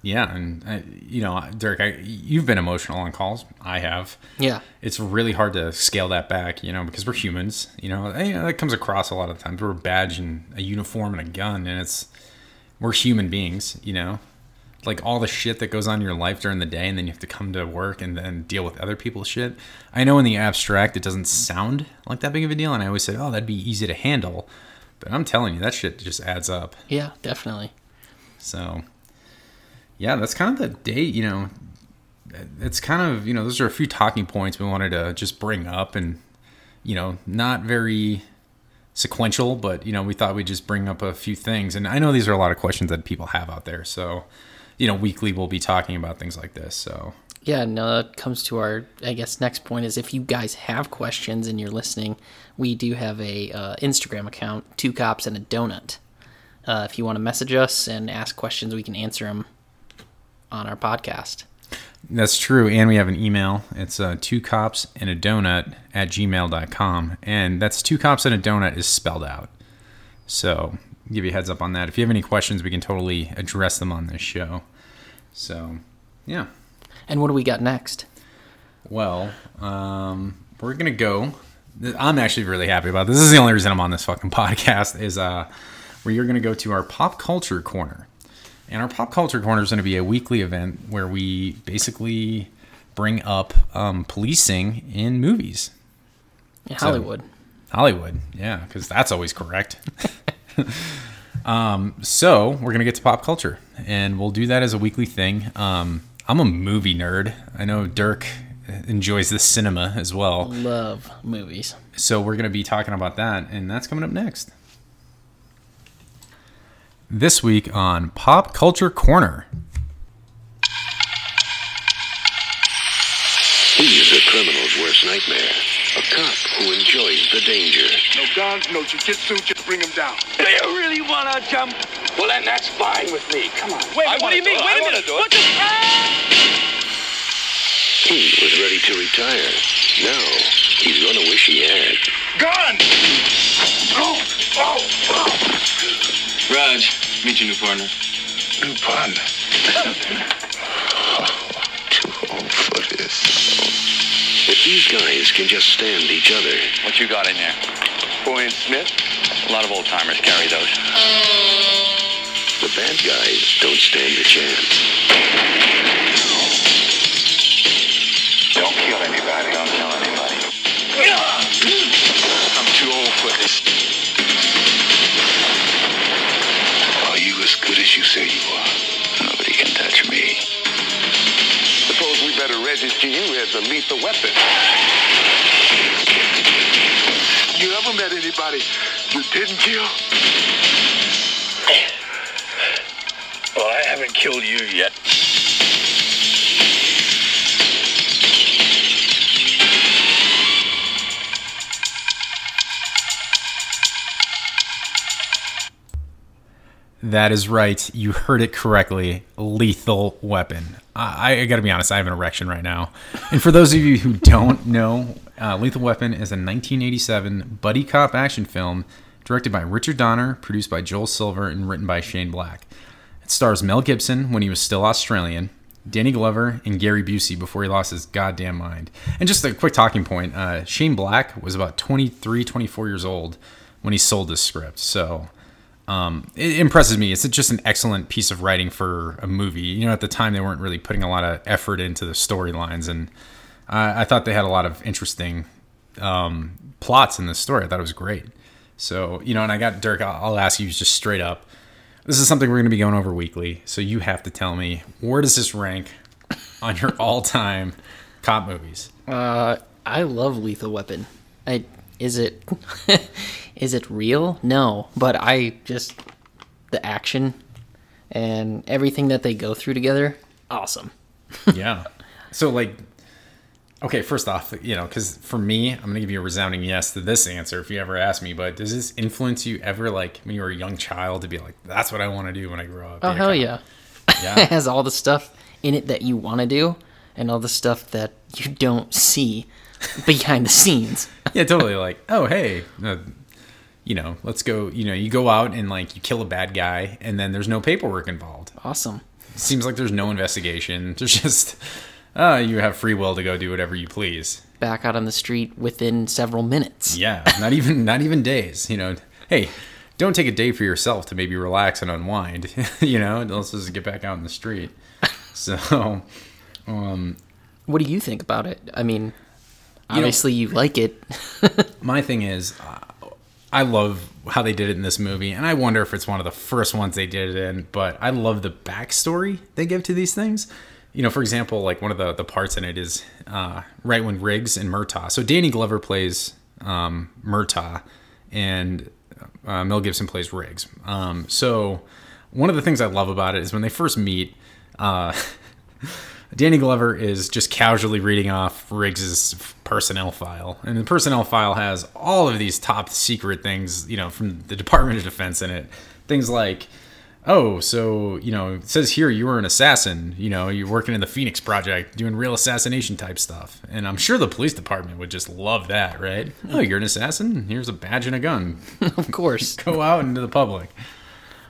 Yeah, and uh, you know, Dirk, I, you've been emotional on calls. I have. Yeah. It's really hard to scale that back, you know, because we're humans. You know, and, you know, that comes across a lot of times. We're a badge and a uniform and a gun, and it's we're human beings. You know, like all the shit that goes on in your life during the day, and then you have to come to work and then deal with other people's shit. I know in the abstract it doesn't sound like that big of a deal, and I always say, oh, that'd be easy to handle. But I'm telling you, that shit just adds up. Yeah, definitely. So, yeah, that's kind of the date, you know. It's kind of, you know, those are a few talking points we wanted to just bring up and, you know, not very sequential, but, you know, we thought we'd just bring up a few things. And I know these are a lot of questions that people have out there. So, you know, weekly we'll be talking about things like this. So, Yeah, no, that comes to our, I guess, next point is if you guys have questions and you're listening, we do have a uh, Instagram account, Two Cops and a Donut. Uh, if you want to message us and ask questions, we can answer them on our podcast. That's true. And we have an email. It's uh, two cops and a donut at gmail.com. And that's two cops and a donut is spelled out. So give you a heads up on that. If you have any questions, we can totally address them on this show. So, yeah. And what do we got next? Well, um, we're going to go. I'm actually really happy about this. This is the only reason I'm on this fucking [LAUGHS] podcast is uh, where are going to go to our pop culture corner. And our pop culture corner is going to be a weekly event where we basically bring up um, policing in movies. In Hollywood. Hollywood, yeah, because that's always correct. [LAUGHS] um, so we're gonna get to pop culture, and we'll do that as a weekly thing. Um, I'm a movie nerd. I know Dirk enjoys the cinema as well, Love movies. so we're gonna be talking about that, and that's coming up next. This week on Pop Culture Corner. He's a criminal's worst nightmare. A cop who enjoys the danger. No guns, no jujitsu, just bring him down. Do you really want to jump? Well, then that's fine with me. Come on. Wait, what do you mean? Wait a minute. What the? He was ready to retire. Now, he's gonna wish he had. Gun! Oh, oh, oh. Rog, meet your new partner. New partner. Too old for this. If these guys can just stand each other, What you got in there? Boy and Smith. A lot of old timers carry those. the bad guys don't stand a chance. Don't kill anybody. Don't kill anybody. Good as you say you are? Nobody can touch me. Suppose we better register you as a lethal weapon. You ever met anybody you didn't kill? Well, I haven't killed you yet. That is right. You heard it correctly. Lethal weapon. I, I got to be honest. I have an erection right now. And for those of you who don't know, uh, Lethal Weapon is a 1987 buddy cop action film directed by Richard Donner, produced by Joel Silver, and written by Shane Black. It stars Mel Gibson when he was still Australian, Danny Glover, and Gary Busey before he lost his goddamn mind. And just a quick talking point uh, Shane Black was about 23, 24 years old when he sold this script. So um, it impresses me. It's just an excellent piece of writing for a movie. You know, at the time they weren't really putting a lot of effort into the storylines, and I, thought they had a lot of interesting um, plots in this story. I thought it was great. So you know, and I got Dirk. I'll, I'll ask you just straight up. This is something we're going to be going over weekly, so you have to tell me where does this rank on your [LAUGHS] all-time cop movies? Uh, I love Lethal Weapon. I is it [LAUGHS] is it real? No, but I just the action and everything that they go through together, awesome. [LAUGHS] yeah. So like, okay, first off, you know, because for me, I'm gonna give you a resounding yes to this answer if you ever ask me. But does this influence you ever, like when you were a young child, to be like, that's what I want to do when I grow up? Oh hell cop." yeah! it Yeah. [LAUGHS] has all the stuff in it that you want to do, and all the stuff that you don't see [LAUGHS] behind the scenes. yeah, totally. Like, oh hey, uh, you know, let's go. You know, you go out and like you kill a bad guy, and then there's no paperwork involved. Awesome. seems like there's no investigation. [LAUGHS] There's just, uh, you have free will to go do whatever you please. Back out on the street within several minutes. Yeah, not even [LAUGHS] not even days. You know, hey, don't take a day for yourself to maybe relax and unwind. [LAUGHS] you know, let's just get back out in the street. So, um, What do you think about it? I mean, obviously you, like it. my thing is, I love how they did it in this movie, and I wonder if it's one of the first ones they did it in. But I love the backstory they give to these things. You know, for example, like one of the the parts in it is uh, right when Riggs and Murtaugh. So Danny Glover plays um, Murtaugh, and uh, Mel Gibson plays Riggs. Um, so one of the things I love about it is when they first meet. Uh, [LAUGHS] Danny Glover is just casually reading off Riggs's personnel file, and the personnel file has all of these top secret things, you know, from the Department of Defense in it. Things like, oh, so you know, it says here you were an assassin. You know, you're working in the Phoenix Project, doing real assassination type stuff, and I'm sure the police department would just love that, right? Hmm. Oh, you're an assassin. Here's a badge and a gun. [LAUGHS] of course. Go out into the public.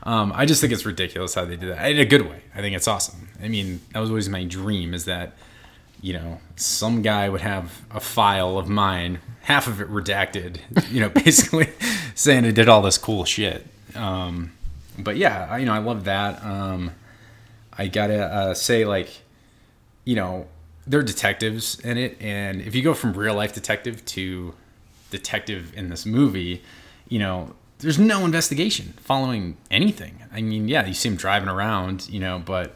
Um, I just think it's ridiculous how they do that in a good way. I think it's awesome. I mean, that was always my dream is that, you know, some guy would have a file of mine, half of it redacted, [LAUGHS] you know, basically [LAUGHS] saying I did all this cool shit. Um, but yeah, I, you know, I love that. Um, I gotta uh, say, like, you know, they're detectives in it, and if you go from real life detective to detective in this movie, you know, there's no investigation following anything. I mean, yeah, you see him driving around, you know, but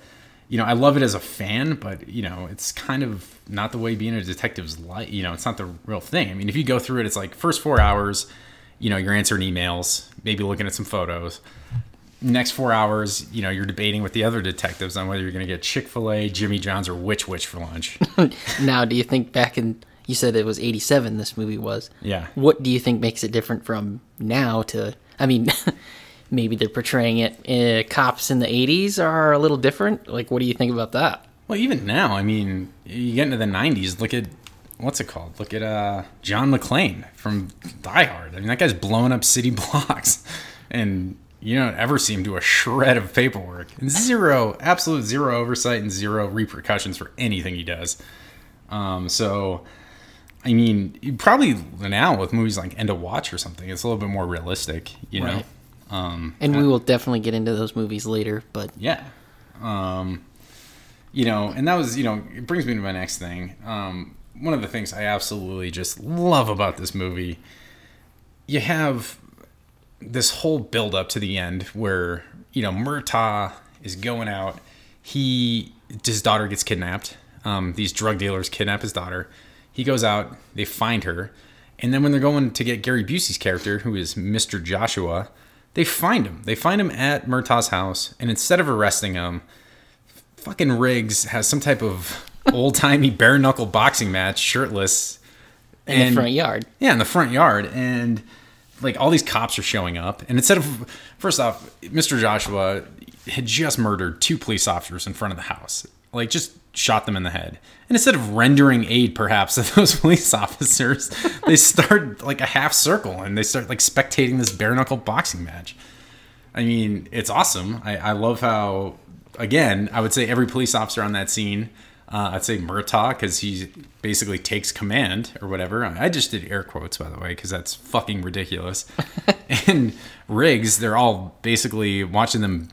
you know, I love it as a fan, but you know, it's kind of not the way being a detective's like. You know, it's not the real thing. I mean, if you go through it, it's like first four hours, you know, you're answering emails, maybe looking at some photos. Next four hours, you know, you're debating with the other detectives on whether you're going to get Chick Fil A, Jimmy John's, or Which Wich for lunch. [LAUGHS] now, do you think back in you said it was 87 this movie was. Yeah. What do you think makes it different from now to I mean [LAUGHS] maybe they're portraying it uh, cops in the 80s are a little different. Like what do you think about that? Well, even now, I mean, you get into the '90s. Look at what's it called? Look at uh, John McClane from Die Hard. I mean, that guy's blowing up city [LAUGHS] blocks, and you don't ever see him do a shred of paperwork. And zero, absolute zero oversight and zero repercussions for anything he does. Um, so, I mean, probably now with movies like End of Watch or something, it's a little bit more realistic, you know. Right. Um, And we will definitely get into those movies later, but yeah. Um, you know, and that was, you know, it brings me to my next thing. Um, one of the things I absolutely just love about this movie, you have this whole build up to the end where, you know, Murtaugh is going out. He, his daughter gets kidnapped. Um, these drug dealers kidnap his daughter. He goes out, they find her. And then when they're going to get Gary Busey's character, who is Mr. Joshua, they find him. They find him at Murtaugh's house. And instead of arresting him, fucking Riggs has some type of [LAUGHS] old timey bare knuckle boxing match, shirtless, in the front yard. Yeah, in the front yard, and like all these cops are showing up. And instead of first off, Mr. Joshua had just murdered two police officers in front of the house, like just shot them in the head. And instead of rendering aid, perhaps [LAUGHS] to those police officers, [LAUGHS] they start like a half circle and they start like spectating this bare knuckle boxing match. I mean, it's awesome. I, I love how, again, I would say every police officer on that scene, uh, I'd say Murtaugh, because he basically takes command or whatever. I just did air quotes, by the way, because that's fucking ridiculous. [LAUGHS] and Riggs, they're all basically watching them,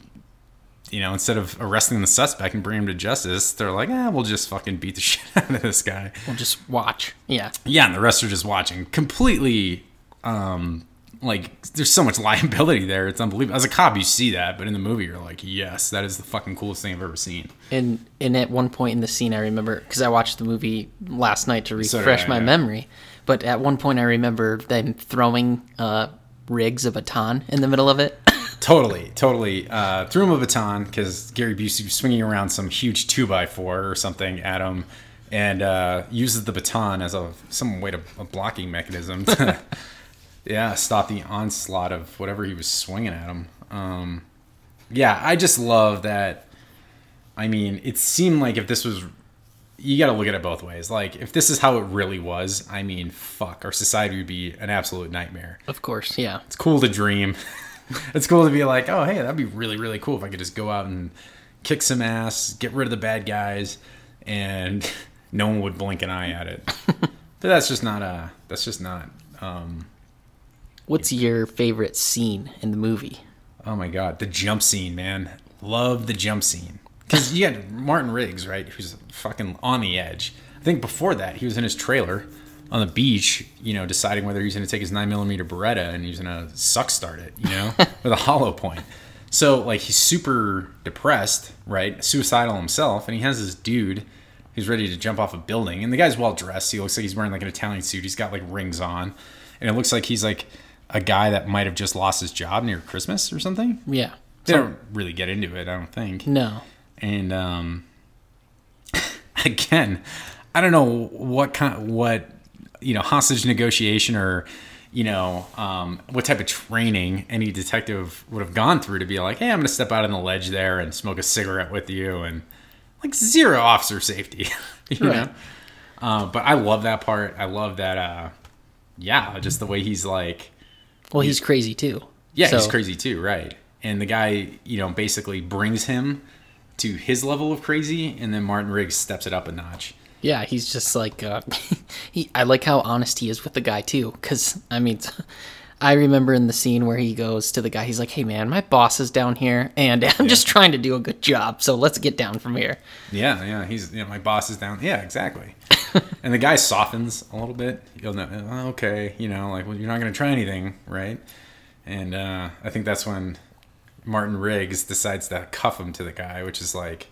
you know, instead of arresting the suspect and bringing him to justice, they're like, ah, we'll just fucking beat the [LAUGHS] shit out of this guy. We'll just watch. Yeah. Yeah, and the rest are just watching. Completely, um, like, there's so much [LAUGHS] liability there. It's unbelievable. As a cop, you see that, but in the movie, you're like, yes, that is the fucking coolest thing I've ever seen. And and at one point in the scene, I remember because I watched the movie last night to So refresh I, my yeah. memory. But at one point, I remember them throwing uh, Riggs a baton in the middle of it. Totally, totally. Uh, threw him a baton because Gary Busey was swinging around some huge two by four or something at him, and uh, uses the baton as a some way to a blocking mechanism to, [LAUGHS] yeah, stop the onslaught of whatever he was swinging at him. Um, yeah, I just love that. I mean, it seemed like if this was, you got to look at it both ways. Like, if this is how it really was, I mean, fuck, our society would be an absolute nightmare of course, yeah. it's cool to dream. [LAUGHS] [LAUGHS] it's cool to be like, oh, hey, that'd be really, really cool if I could just go out and kick some ass, get rid of the bad guys, and [LAUGHS] no one would blink an eye at it. [LAUGHS] but that's just not uh that's just not um What's your favorite scene in the movie? oh my god, the jump scene, man. Love the jump scene. Cuz you had Martin Riggs, right, who's fucking on the edge. I think before that, he was in his trailer on the beach, you know, deciding whether he's going to take his nine millimeter Beretta and he's going to suck start it, you know, [LAUGHS] with a hollow point. So, like, he's super depressed, right? Suicidal himself, and he has this dude who's ready to jump off a building. And the guy's well dressed. He looks like he's wearing like an Italian suit. He's got like rings on. And it looks like he's like a guy that might have just lost his job near Christmas or something. Yeah. They don't really get into it, I don't think. No. And um, [LAUGHS] again, I don't know what kind, what you know, hostage negotiation or you know, um, what type of training any detective would have gone through to be like, hey, I'm going to step out on the ledge there and smoke a cigarette with you, and like zero officer safety, [LAUGHS] you Right. know. Uh, but I love that part. I love that. Uh, yeah, just the way he's like. Well, he's crazy too. Yeah, he's crazy too, right? And the guy, you know, basically brings him to his level of crazy, and then Martin Riggs steps it up a notch. Yeah, he's just like uh, [LAUGHS] he. I like how honest he is with the guy too, because I mean, [LAUGHS] I remember in the scene where he goes to the guy, he's like, "Hey man, my boss is down here, and [LAUGHS] I'm just trying to do a good job, so let's get down from here." Yeah, yeah, he's you know my boss is down. Yeah, exactly. and the guy softens a little bit. You'll know, "Oh, okay, you know, like well, you're not gonna try anything, right? And uh, I think that's when Martin Riggs decides to cuff him to the guy, which is like.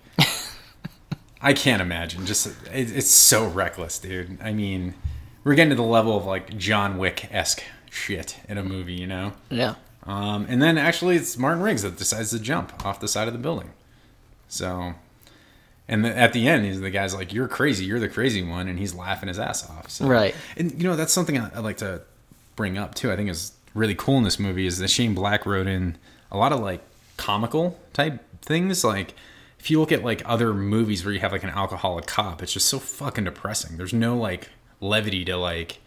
I can't imagine. Just it, it's so reckless, dude. I mean, we're getting to the level of like John Wick esque shit in a movie, you know. Yeah, Um, and then actually, it's Martin Riggs that decides to jump off the side of the building. So, and the, at the end, he's the guy's like, "You're crazy. You're the crazy one," and he's laughing his ass off. So, Right. And you know, that's something I, I'd like to bring up too. I think is really cool in this movie is that Shane Black wrote in a lot of like comical type things. Like, if you look at like other movies where you have like an alcoholic cop, it's just so fucking depressing. There's no like levity to like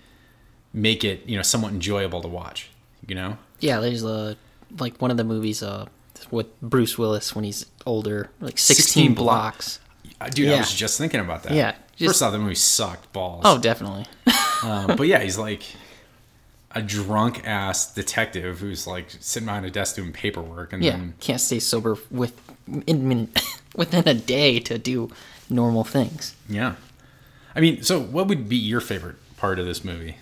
make it you know somewhat enjoyable to watch. You know. yeah. There's a like one of the movies uh with Bruce Willis when he's older, like 16, 16 block. blocks. Uh, Dude, I was just thinking about that. Yeah, just- First off, the movie sucked balls. Oh, definitely. Uh, [LAUGHS] but yeah, he's like a drunk ass detective who's like sitting behind a desk doing paperwork, and Yeah, then can't stay sober with in, [COUGHS] within a day to do normal things. yeah. I mean, so what would be your favorite part of this movie?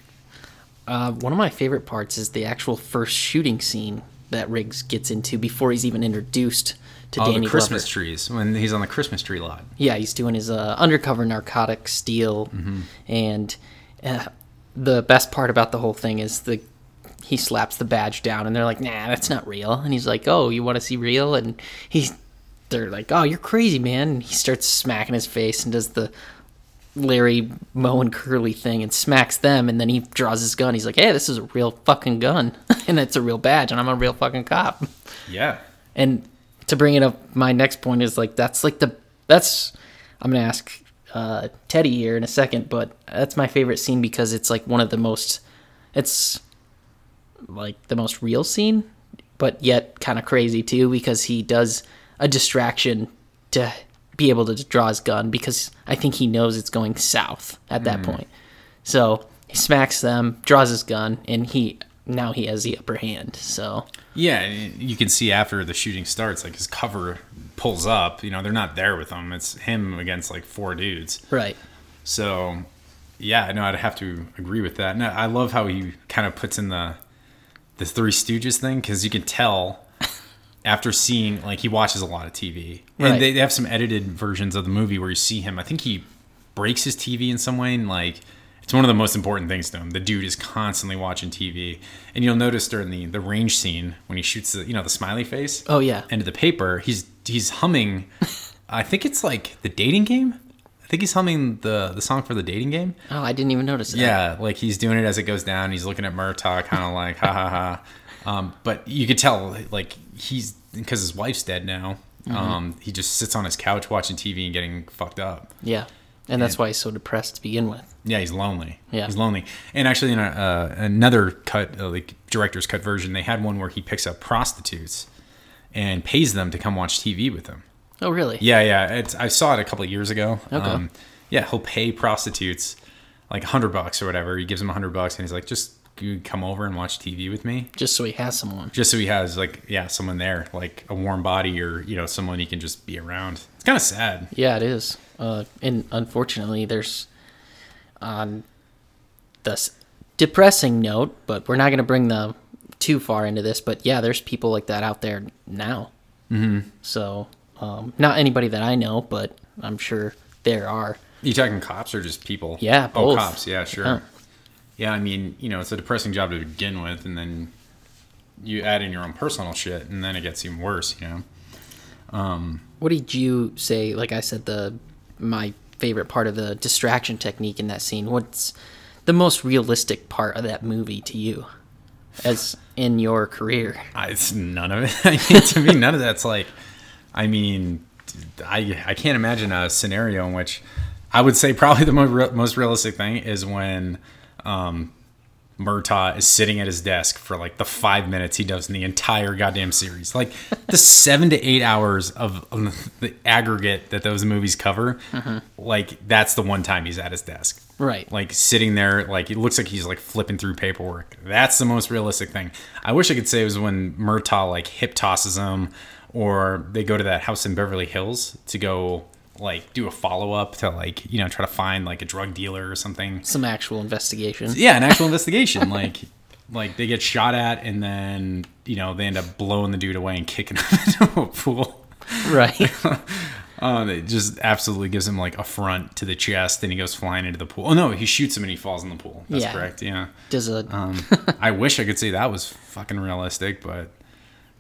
Uh, one of my favorite parts is the actual first shooting scene that Riggs gets into before he's even introduced to Oh, Danny the Christmas Glover. trees when he's on the Christmas tree lot. Yeah, he's doing his uh, undercover narcotic steal, Mm-hmm. and uh, the best part about the whole thing is the he slaps the badge down, and they're like, "Nah, that's not real." And he's like, "Oh, you want to see real?" And he's they're like, "Oh, you're crazy, man!" And he starts smacking his face and does the Larry Moe and Curly thing and smacks them, and then he draws his gun. He's like, "Hey, this is a real fucking gun, [LAUGHS] and it's a real badge, and I'm a real fucking cop." Yeah. And to bring it up, my next point is like that's like the that's I'm gonna ask uh, Teddy here in a second, but that's my favorite scene because it's like one of the most it's like the most real scene, but yet kind of crazy too because he does a distraction to be able to draw his gun because I think he knows it's going south at that hmm. point. So he smacks them, draws his gun, and he now he has the upper hand. So Yeah, you can see after the shooting starts, like his cover pulls up. You know, they're not there with him. It's him against like four dudes. right. So, yeah, no, I'd have to agree with that. And I love how he kind of puts in the the Three Stooges thing because you can tell after seeing like he watches a lot of TV, and they, they have some edited versions of the movie where you see him. I think he breaks his TV in some way, and like it's one of the most important things to him. The dude is constantly watching TV, and you'll notice during the the range scene when he shoots the you know the smiley face Oh yeah. into the paper, he's he's humming. [LAUGHS] I think it's like the dating game. I think he's humming the the song for the dating game. Oh, I didn't even notice that. Yeah, like he's doing it as it goes down. He's looking at Murtaugh, kind of like ha ha ha. Um, but you could tell like he's because his wife's dead now. Mm-hmm. Um, he just sits on his couch watching TV and getting fucked up. Yeah. And that's why he's so depressed to begin with. Yeah, he's lonely. Yeah. he's lonely. And actually, in a, uh, another cut, uh, like director's cut version, they had one where he picks up prostitutes and pays them to come watch TV with him. Oh, really? Yeah, yeah. It's I saw it a couple of years ago. Um, Okay. yeah, he'll pay prostitutes like a hundred bucks or whatever. He gives them a hundred bucks, and he's like, just you come over and watch TV with me, Just so he has someone. just so he has like yeah someone there, like a warm body or you know someone he can just be around. It's kind of sad. Yeah, it is. Uh, and unfortunately, there's on the s- depressing note, but we're not going to bring the too far into this. But yeah, there's people like that out there now. Mm-hmm. So, um, not anybody that I know, but I'm sure there are. You talking cops or just people? Yeah, Oh, both. cops. Yeah, sure. Yeah. Yeah, I mean, you know, it's a depressing job to begin with, and then you add in your own personal shit, and then it gets even worse. You know. Um, what did you say? Like I said, the my favorite part of the distraction technique in that scene. What's the most realistic part of that movie to you, as [LAUGHS] in your career? I, it's none of it. [LAUGHS] I mean, to me, none of that's like. I mean, I I can't imagine a scenario in which I would say probably the most realistic thing is when um, Murtaugh is sitting at his desk for like the five minutes he does in the entire goddamn series, like the [LAUGHS] seven to eight hours of, of the aggregate that those movies cover. Like that's the one time he's at his desk Right. like sitting there like it looks like he's like flipping through paperwork that's the most realistic thing i wish i could say it was when murtaugh like hip tosses him or they go to that house in beverly hills to go like do a follow-up to like you know try to find like a drug dealer or something Some actual investigation. yeah an actual [LAUGHS] investigation like like they get shot at and then you know they end up blowing the dude away and kicking [LAUGHS] him into a pool Right. [LAUGHS] um, it just absolutely gives him like a front to the chest and he goes flying into the pool oh no he shoots him and he falls in the pool that's Yeah. correct yeah Does a um, I wish I could say that was fucking realistic, but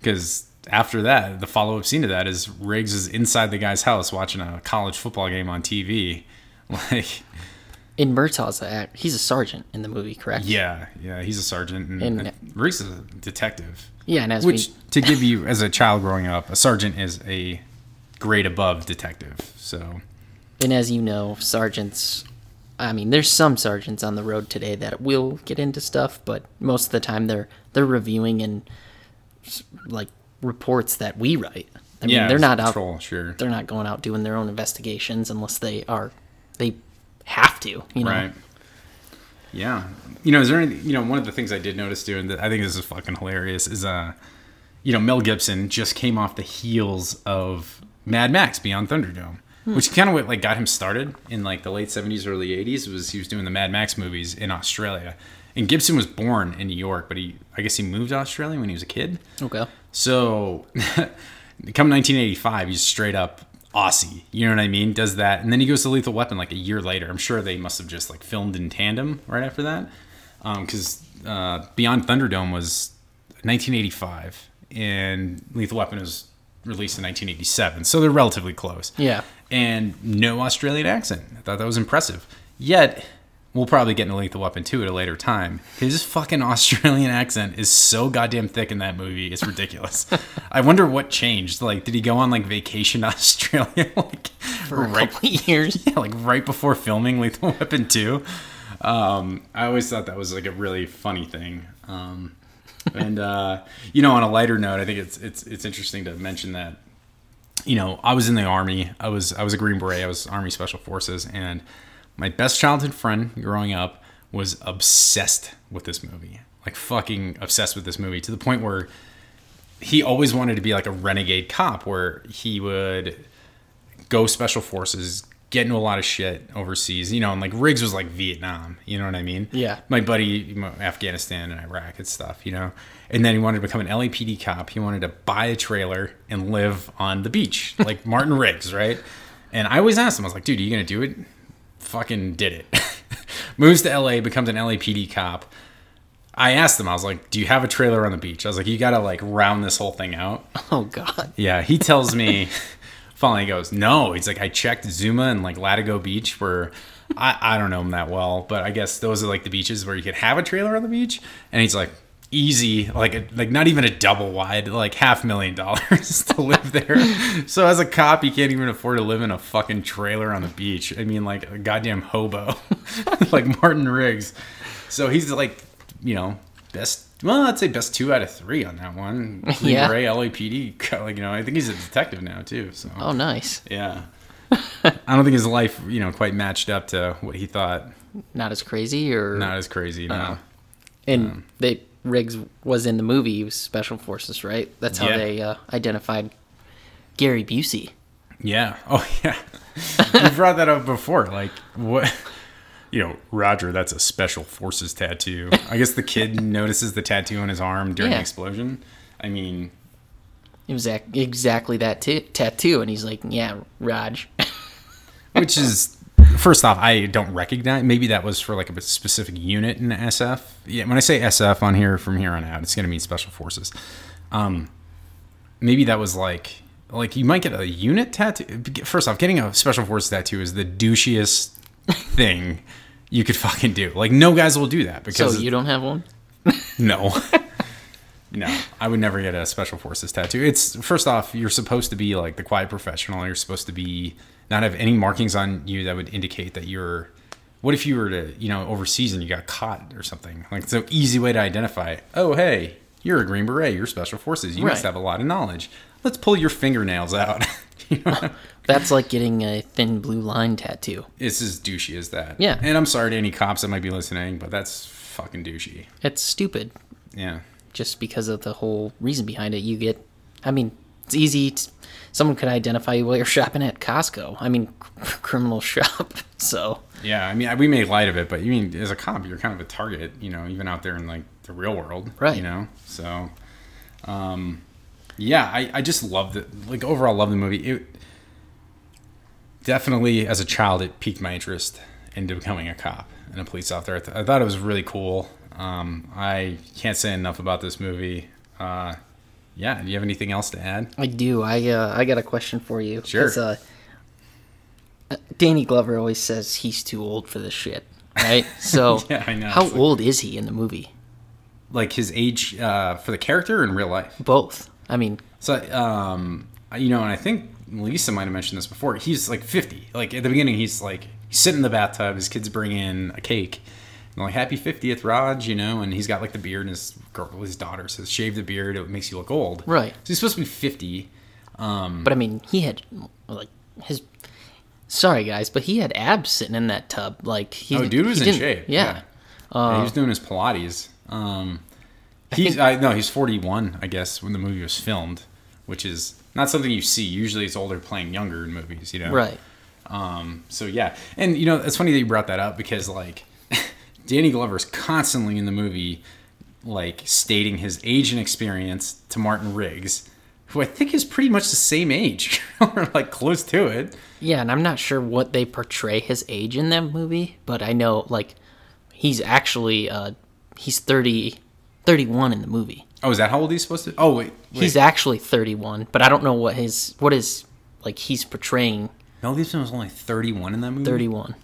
because after that, the follow up scene to that is Riggs is inside the guy's house watching a college football game on TV. [LAUGHS] Like, in Murtaugh's act, he's a sergeant in the movie, correct? yeah, yeah, he's a sergeant, and, And- Riggs is a detective. Yeah, and as Which, we to give you as a child growing up, a sergeant is a grade above detective. So, and as you know, sergeants. I mean, there's some sergeants on the road today that will get into stuff, but most of the time they're they're reviewing and like reports that we write. I mean, yeah, they're not out. patrol, sure, They're not going out doing their own investigations unless they are. They have to, you know. Right. Yeah. You know, is there any, you know, one of the things I did notice too, and that I think this is fucking hilarious, is, uh, you know, Mel Gibson just came off the heels of Mad Max Beyond Thunderdome, which kind of what like got him started in like the late 70s, early 80s was he was doing the Mad Max movies in Australia. And Gibson was born in New York, but he, I guess he moved to Australia when he was a kid. Okay. So, [LAUGHS] come 1985, he's straight up Aussie. You know what I mean? Does that, and then he goes to Lethal Weapon like a year later. I'm sure they must have just like filmed in tandem right after that, because uh, Beyond Thunderdome was 1985, and Lethal Weapon was released in 1987, so they're relatively close. Yeah. And no Australian accent. I thought that was impressive. Yet, we'll probably get into Lethal Weapon 2 at a later time. His fucking Australian accent is so goddamn thick in that movie. It's ridiculous. [LAUGHS] I wonder what changed. Like, did he go on like vacation to [LAUGHS] Australia? like, For a right, couple years. [LAUGHS] yeah, like right before filming Lethal Weapon 2. Um, I always thought that was like a really funny thing. Um, and uh, you know, on a lighter note, I think it's it's it's interesting to mention that you know I was in the army. I was I was a Green Beret. I was Army Special Forces, and my best childhood friend growing up was obsessed with this movie, like fucking obsessed with this movie to the point where he always wanted to be like a renegade cop, where he would go special forces, get into a lot of shit overseas, you know, and like Riggs was like Vietnam, you know what I mean? Yeah. My buddy, Afghanistan and Iraq and stuff, you know? And then he wanted to become an LAPD cop. He wanted to buy a trailer and live on the beach, like Martin [LAUGHS] Riggs, right? And I always asked him, I was like, dude, are you going to do it? Fucking did it. [LAUGHS] Moves to LA, becomes an LAPD cop. I asked him, I was like, do you have a trailer on the beach? I was like, you got to like round this whole thing out. [LAUGHS] Oh God. Yeah, he tells me. Finally, he goes, "No." He's like, "I checked Zuma and like Latigo Beach, where I I don't know him that well, but I guess those are like the beaches where you could have a trailer on the beach." And he's like, "Easy, like a, like not even a double wide, like half million dollars [LAUGHS] to live there." so as a cop, you can't even afford to live in a fucking trailer on the beach. I mean, like a goddamn hobo, [LAUGHS] like Martin Riggs. So he's like, you know, best Well, I'd say best two out of three on that one. [LAUGHS] Green Yeah. Beret, LAPD. Like you know, I think he's a detective now too. So Oh, nice. yeah. I don't think his life, you know, quite matched up to what he thought. Not as crazy, or Not as crazy. No. Uh-huh. and they Riggs was in the movie. He was Special Forces, right? That's how Yeah. they uh, identified Gary Busey. Yeah. [LAUGHS] Oh yeah. you brought that up before. Like what? You know, Roger. That's a special forces tattoo. I guess the kid [LAUGHS] notices the tattoo on his arm during Yeah. the explosion. I mean, It was ac- exactly that t- tattoo, and he's like, "Yeah, Rog." [LAUGHS] which is first off, I don't recognize. Maybe that was for like a specific unit in SF. Yeah, when I say SF on here from here on out, it's gonna mean special forces. Um, maybe that was like like you might get a unit tattoo. First off, getting a special forces tattoo is the douchiest thing you could fucking do. Like no guys will do that because so you don't have one? no. [LAUGHS] No, I would never get a special forces tattoo. It's first off, you're supposed to be like the quiet professional. You're supposed to be not have any markings on you that would indicate that you're. What if you were to, you know, overseas and you got caught or something? Like it's an easy way to identify. Oh, hey, you're a Green Beret. You're special forces. You must have a lot of knowledge. Let's pull your fingernails out. [LAUGHS] You know? [LAUGHS] That's like getting a thin blue line tattoo. it's as douchey as that. Yeah. And I'm sorry to any cops that might be listening, but that's fucking douchey. It's stupid, Yeah. just because of the whole reason behind it. You get, I mean, it's easy. To, someone could identify you while you're shopping at Costco. I mean, [LAUGHS] criminal shop. [LAUGHS] So Yeah, I mean, we make light of it, but you mean as a cop, you're kind of a target, you know, even out there in like the real world, Right. You know, so, um, yeah, I, I just love the like overall love the movie. It definitely as a child it piqued my interest into becoming a cop and a police officer. I, th- I thought it was really cool. Um, I can't say enough about this movie. Uh, yeah, do you have anything else to add? I do. I uh, I got a question for you. Sure. Uh, Danny Glover always says he's too old for this shit, right? [LAUGHS] So Yeah, I know. How like- old is he in the movie? Like his age uh, for the character in real life? Both. I mean, So, um, you know, and I think Lisa might have mentioned this before. He's like 50. Like at the beginning, he's like he's sitting in the bathtub. His kids bring in a cake. And like happy 50th, Rog, you know, and he's got like the beard. And his girl, his daughter says, "Shave the beard. It makes you look old." Right. So he's supposed to be 50. but I mean, he had like his. Sorry guys, but he had abs sitting in that tub. Like he. Oh, dude was in shape. Yeah. Yeah, he was doing his Pilates. Um, he's I, no, he's 41, I guess, when the movie was filmed, which is not something you see. Usually, it's older playing younger in movies. You know. Right. Um, so yeah, and you know it's funny that you brought that up because like Danny Glover's constantly in the movie, like stating his age and experience to Martin Riggs, who I think is pretty much the same age [LAUGHS] or like close to it. Yeah, and I'm not sure what they portray his age in that movie, but I know like he's actually uh he's 30 31 in the movie. Oh, is that how old he's supposed to? Oh wait, wait. He's actually 31, but I don't know what his what is like he's portraying Mel Gibson was only 31 in that movie. 31.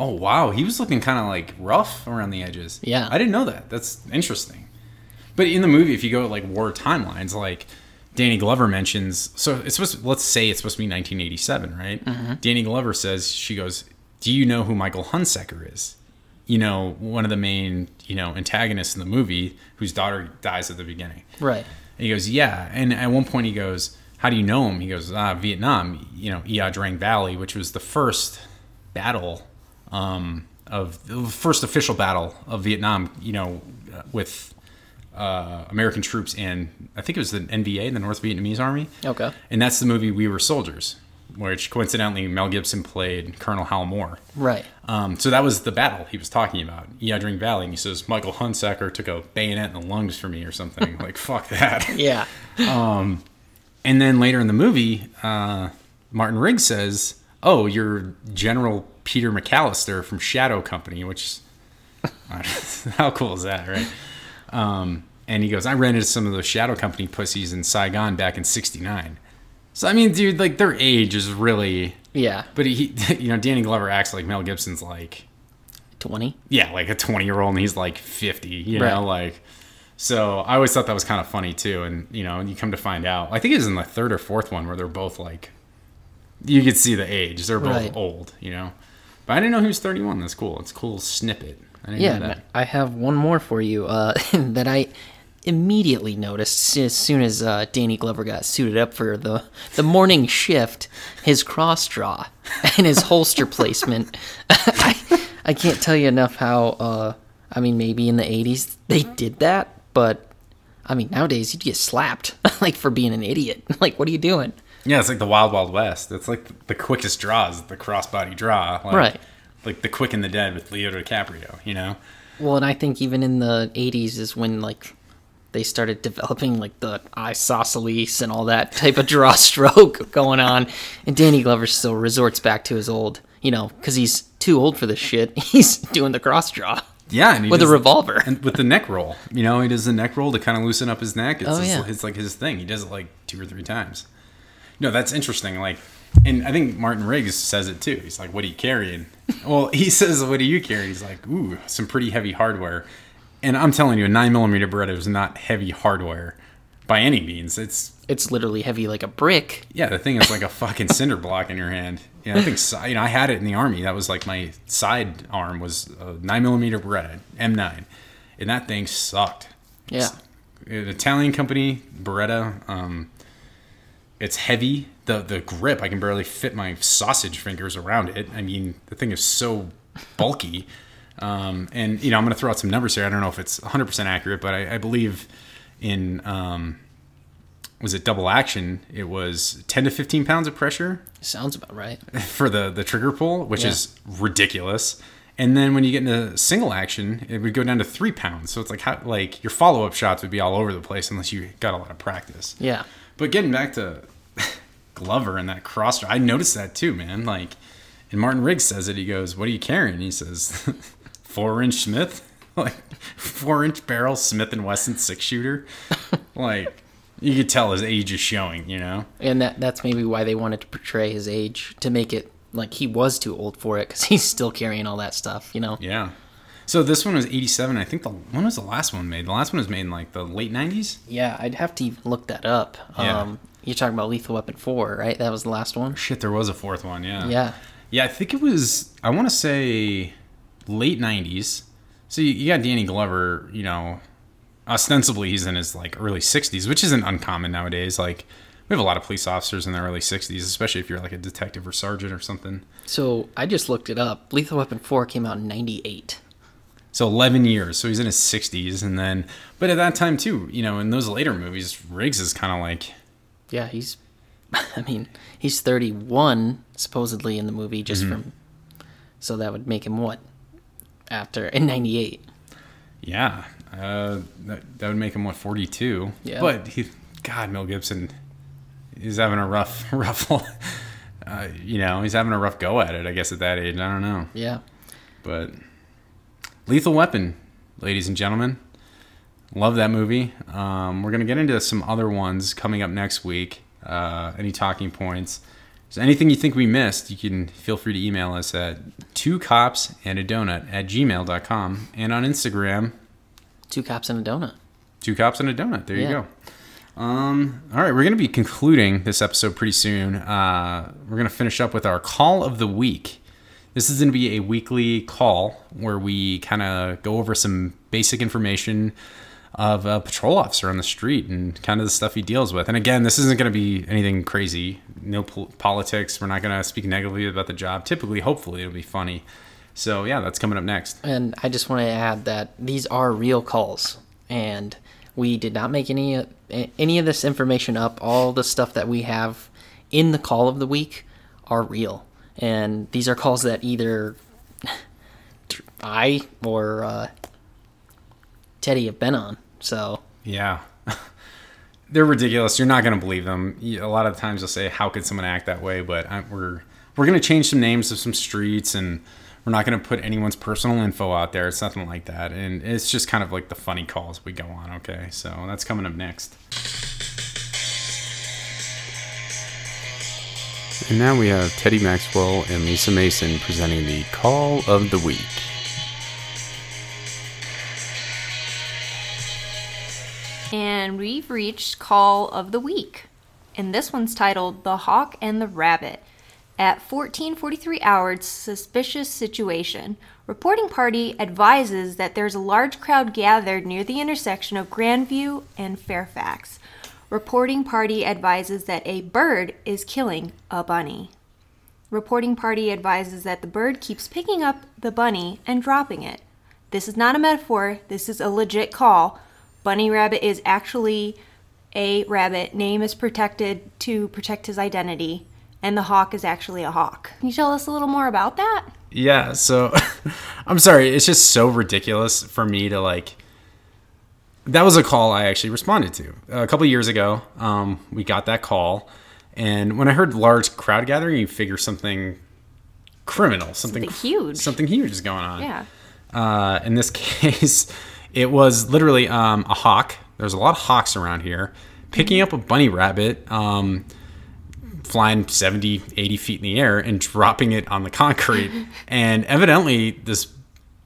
Oh wow, he was looking kind of like rough around the edges. Yeah. I didn't know that. That's interesting. But in the movie, if you go like war timelines, like Danny Glover mentions, so it's supposed. To, let's say it's supposed to be 1987, right? Mm-hmm. Danny Glover says she goes, "Do you know who Michael Hunsaker is? You know, one of the main you know antagonists in the movie, whose daughter dies at the beginning." Right. And he goes, yeah. And at one point he goes, how do you know him? He goes, ah, Vietnam, you know, Ia Drang Valley, which was the first battle um, of the first official battle of Vietnam, you know, with uh, American troops and I think it was the NVA, the North Vietnamese Army. Okay. And that's the movie We Were Soldiers, which coincidentally Mel Gibson played Colonel Hal Moore. Right. Um, so that was the battle he was talking about, Ia Drang Valley. And he says, Michael Hunsaker took a bayonet in the lungs for me or something. [LAUGHS] like, fuck that. [LAUGHS] Yeah. Um, And then later in the movie, uh, Martin Riggs says, "Oh, you're General Peter McAllister from Shadow Company," which [LAUGHS] how cool is that, right? Um, and he goes, "I ran into some of those Shadow Company pussies in Saigon back in '69." So I mean, dude, like their age is really, Yeah. but he, [LAUGHS] you know, Danny Glover acts like Mel Gibson's like, 20. yeah, like a 20 year old, and he's like 50, you Right. know, like. So I always thought that was kind of funny too, and you know, you come to find out, I think it was in the third or fourth one where they're both like, you could see the age, they're both Right. old, you know. But I didn't know he was 31. That's cool. It's a cool snippet. I didn't Yeah. I have one more for you uh, [LAUGHS] that I immediately noticed as soon as uh, Danny Glover got suited up for the the morning shift. His cross draw [LAUGHS] and his holster placement. [LAUGHS] I, I can't tell you enough how. Uh, I mean, maybe in the '80s they did that, but I mean nowadays you'd get slapped like for being an idiot. Like, what are you doing? Yeah, it's like the Wild Wild West. It's like the quickest draws, the crossbody draw. Like, Right. Like the Quick and the Dead with Leo DiCaprio, you know? Well, and I think even in the '80s is when like they started developing like the isosceles and all that type of draw [LAUGHS] stroke going on, and Danny Glover still resorts back to his old, you know, because he's too old for this shit. [LAUGHS] He's doing the cross draw Yeah, with a revolver. and with the neck roll. You know, he does the neck roll to kind of loosen up his neck. It's, Oh, his- yeah. it's like his thing. He does it like two or three times. No, that's interesting. Like, and I think Martin Riggs says it too. He's like, "What are you carrying?" well, he [LAUGHS] says, "What are you carrying?" He's like, "Ooh, some pretty heavy hardware." And I'm telling you, a nine millimeter Beretta is not heavy hardware by any means. It's It's literally heavy like a brick. yeah, the thing is like a fucking [LAUGHS] cinder block in your hand. Yeah, I think so, you know I had it in the army. That was like my side arm was a nine millimeter Beretta M9, and that thing sucked. Yeah. An Italian company Beretta. Um, it's heavy. the The grip I can barely fit my sausage fingers around it. I mean, the thing is so bulky. Um, and you know, I'm going to throw out some numbers here. I don't know if it's 100 percent accurate, but I, I believe in um, was it double action? It was 10 to 15 pounds of pressure Sounds about right. [LAUGHS] for the the trigger pull, which Yeah. is ridiculous. And then when you get into single action, it would go down to three pounds. So it's like how, like your follow up shots would be all over the place unless you got a lot of practice. Yeah. But getting back to [LAUGHS] Glover and that cross, I noticed that too, man. Like, and Martin Riggs says it. He goes, "What are you carrying?" He says, [LAUGHS] four inch Smith, [LAUGHS] like four inch barrel Smith and Wesson six shooter." like, you could tell his age is showing. You know. And that that's maybe why they wanted to portray his age to make it like he was too old for it because he's still carrying all that stuff, you know? Yeah. So this one was 87. I think the when was the last one made? The last one was made in like the late 90s. Yeah, I'd have to even look that up. Yeah. Um, you're talking about Lethal Weapon 4, right? That was the last one? Shit, there was a fourth one. Yeah. Yeah. Yeah, I think it was. I want to say late 90s. So you, you got Danny Glover. You know, ostensibly he's in his like early 60s, which isn't uncommon nowadays. Like we have a lot of police officers in their early 60s, especially if you're like a detective or sergeant or something. So I just looked it up. Lethal Weapon 4 came out in 98. So 11 years. So he's in his 60s, and then, but at that time too, you know, in those later movies, Riggs is kind of like Yeah, he's, [LAUGHS] I mean, he's 31 supposedly in the movie just Mm-hmm. from, so that would make him what? After, in 98. Yeah, uh, that, that would make him what forty two. Yeah. but he, God, Mel Gibson, he's having a rough, [LAUGHS] rough. Uh, you know, he's having a rough go at it. I guess at that age, I don't know, Yeah. but Lethal Weapon, ladies and gentlemen, love that movie. Um, we're gonna get into some other ones coming up next week. Uh, any talking points? There anything you think we missed? You can feel free to email us at two cops and a donut at gmail.com and on Instagram Two cops and a donut. Two cops and a donut. There you go. Um, all right, we're going to be concluding this episode pretty soon. Uh, we're going to finish up with our call of the week. This is going to be a weekly call where we kind of go over some basic information of a patrol officer on the street and kind of the stuff he deals with. And again, this isn't going to be anything crazy. No pol- politics. We're not going to speak negatively about the job. Typically, hopefully, it'll be funny. So yeah, that's coming up next. And I just want to add that these are real calls, and we did not make any any of this information up. All the stuff that we have in the call of the week are real, and these are calls that either I or uh, Teddy have been on. So Yeah. [LAUGHS] They're ridiculous. You're not going to believe them. A lot of times you'll say, "How could someone act that way?" But I, we're we're going to change some names of some streets, and we're not going to put anyone's personal info out there. It's nothing like that, and it's just kind of like the funny calls we go on. Okay, so that's coming up next. And now we have Teddy Maxwell and Lisa Mason presenting the call of the week. And we've reached call of the week. And this one's titled The Hawk and the Rabbit. At 14:43 hours, suspicious situation. Reporting party advises that there's a large crowd gathered near the intersection of Grandview and Fairfax. Reporting party advises that a bird is killing a bunny. Reporting party advises that the bird keeps picking up the bunny and dropping it. This is not a metaphor, this is a legit call. Bunny Rabbit is actually a rabbit. Name is protected to protect his identity, and the hawk is actually a hawk. Can you tell us a little more about that? Yeah, so [LAUGHS] I'm sorry, it's just so ridiculous for me to like. That was a call I actually responded to a couple years ago. Um, we got that call, and when I heard large crowd gathering, you figure something criminal, something, Something huge. something huge is going on. Yeah. Uh, in this [LAUGHS] case, it was literally um, a hawk. There's a lot of hawks around here, picking up a bunny rabbit. Um, flying 70 80 feet in the air and dropping it on the concrete [LAUGHS] and evidently this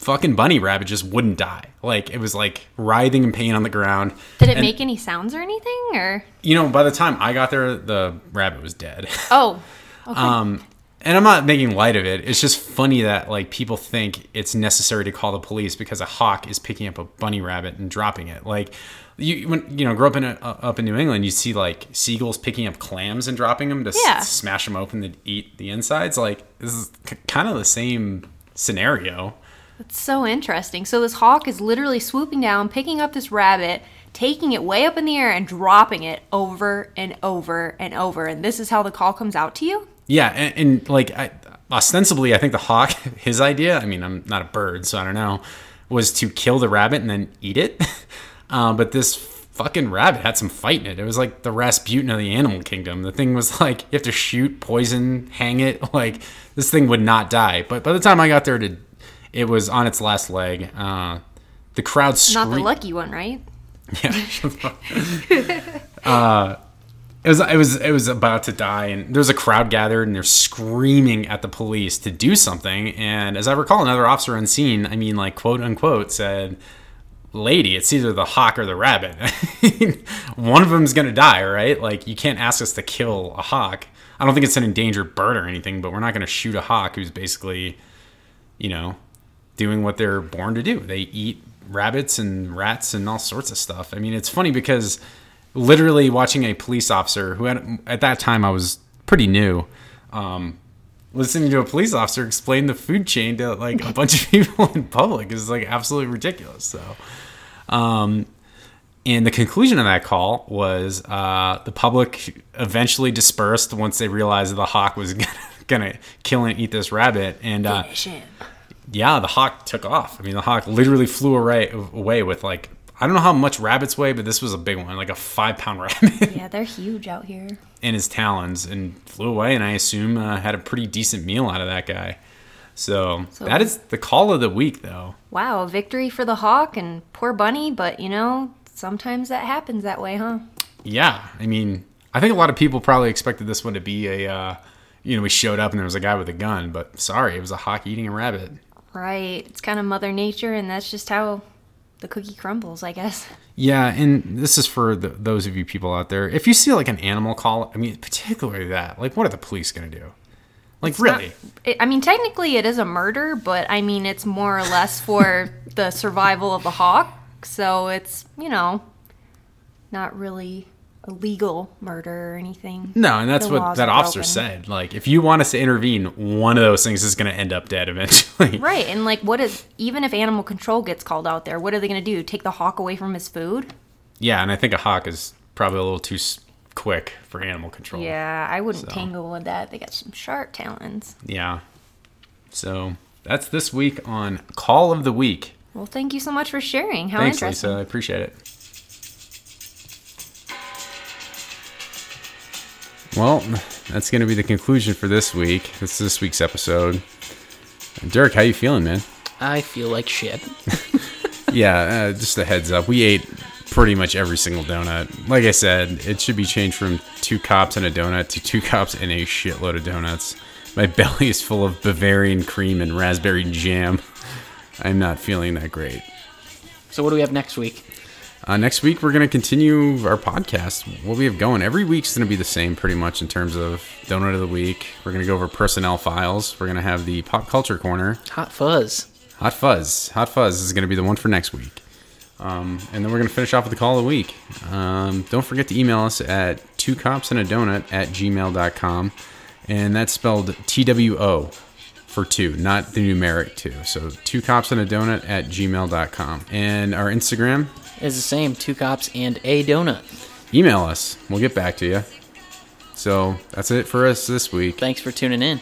fucking bunny rabbit just wouldn't die. Like it was like writhing in pain on the ground. Did it And, make any sounds or anything? Or? You know by the time i got there the rabbit was dead. Oh, [LAUGHS] okay. um and i'm not making light of it. It's just funny that like people think it's necessary to call the police because a hawk is picking up a bunny rabbit and dropping it. Like you when you know grow up in uh, up in new england you see like seagulls picking up clams and dropping them to s- smash them open to eat the insides. Like this is k- kind of the same scenario It's so interesting. So this hawk is literally swooping down, picking up this rabbit, taking it way up in the air, and dropping it over and over and over. And this is how the call comes out to you. Yeah, and, and like I, ostensibly, I think the hawk, [LAUGHS] his idea. I mean, I'm not a bird, so I don't know, was to kill the rabbit and then eat it. [LAUGHS] uh, but this fucking rabbit had some fight in it. It was like the Rasputin of the animal kingdom. The thing was [LAUGHS] like you have to shoot, poison, hang it. Like this thing would not die. But by the time I got there, to it was on its last leg. Uh, the crowd Not the lucky one, right? [LAUGHS] Yeah. [LAUGHS] It was it was it was about to die and there's a crowd gathered and they're screaming at the police to do something and as i recall another officer on scene i mean like quote unquote said lady it's either the hawk or the rabbit [LAUGHS] one of them's gonna die right like you can't ask us to kill a hawk i don't think it's an endangered bird or anything but we're not gonna shoot a hawk who's basically you know doing what they're born to do. They eat rabbits and rats and all sorts of stuff. I mean, it's funny because literally watching a police officer who had, at that time I was pretty new, um, listening to a police officer explain the food chain to like a bunch of [LAUGHS] people in public is like absolutely ridiculous. So, um, and the conclusion of that call was uh, the public eventually dispersed once they realized that the hawk was [LAUGHS] gonna, gonna kill and eat this rabbit. And uh, yeah, the hawk took off. I mean, the hawk literally flew away, away with like I don't know how much rabbits weigh, but this was a big one, like a five pound [LAUGHS] rabbit Yeah, they're huge out here. in his talons, and flew away. And I assume uh, had a pretty decent meal out of that guy. So, So- that is the call of the week, though. Wow, victory for the hawk and poor bunny, but you know, sometimes that happens that way, huh? Yeah, I mean, I think a lot of people probably expected this one to be a, uh, you know, we showed up and there was a guy with a gun, but sorry, it was a hawk eating a rabbit. Right. It's kind of Mother Nature, and that's just how the cookie crumbles, I guess. Yeah, and this is for the, those of you people out there. If you see like an animal call, I mean, particularly that, like, what are the police gonna do? Like, really? It, I mean, technically, it is a murder, but I mean, it's more or less for [LAUGHS] the survival of the hawk. So it's, you know, not really a legal murder or anything. No, and that's The what that officer broken. said. Like, if you want us to intervene, one of those things is gonna end up dead eventually. [LAUGHS] Right. And like, what is, even if animal control gets called out there, what are they going to do? Take the hawk away from his food? Yeah, and I think a hawk is probably a little too quick for animal control. Yeah, I wouldn't So. tangle with that. They got some sharp talons. Yeah. So that's this week on Call of the Week. Well, thank you so much for sharing. How Thanks, interesting. Lisa. I appreciate it. Well, that's going to be the conclusion for this week. This is this week's episode. Derek, how you feeling, man? I feel like shit. [LAUGHS] yeah, uh, just a heads up. We ate pretty much every single donut. Like I said, it should be changed from two cops and a donut to two [LAUGHS] cops and a shitload of donuts. My [LAUGHS] belly is full of Bavarian cream and raspberry jam. I'm not feeling that great. So what do we have next week? Uh, next week, we're going to continue our podcast. What we have going every week's going to be the same, pretty much in terms of donut of the week. We're going to go over personnel files. We're going to have the pop culture corner. Hot fuzz. Hot Fuzz. Hot Fuzz is going to be the one for next week. Um, and then we're going to finish off with the call of the week. Um, don't forget to email us at two cops and a donut at gmail.com. And that's spelled T W O for two, not the numeric two. So two cops and a donut at gmail.com. And our Instagram, Is the same. Two cops and a donut. email us. We'll get back to you. So that's it for us this week. Thanks for tuning in.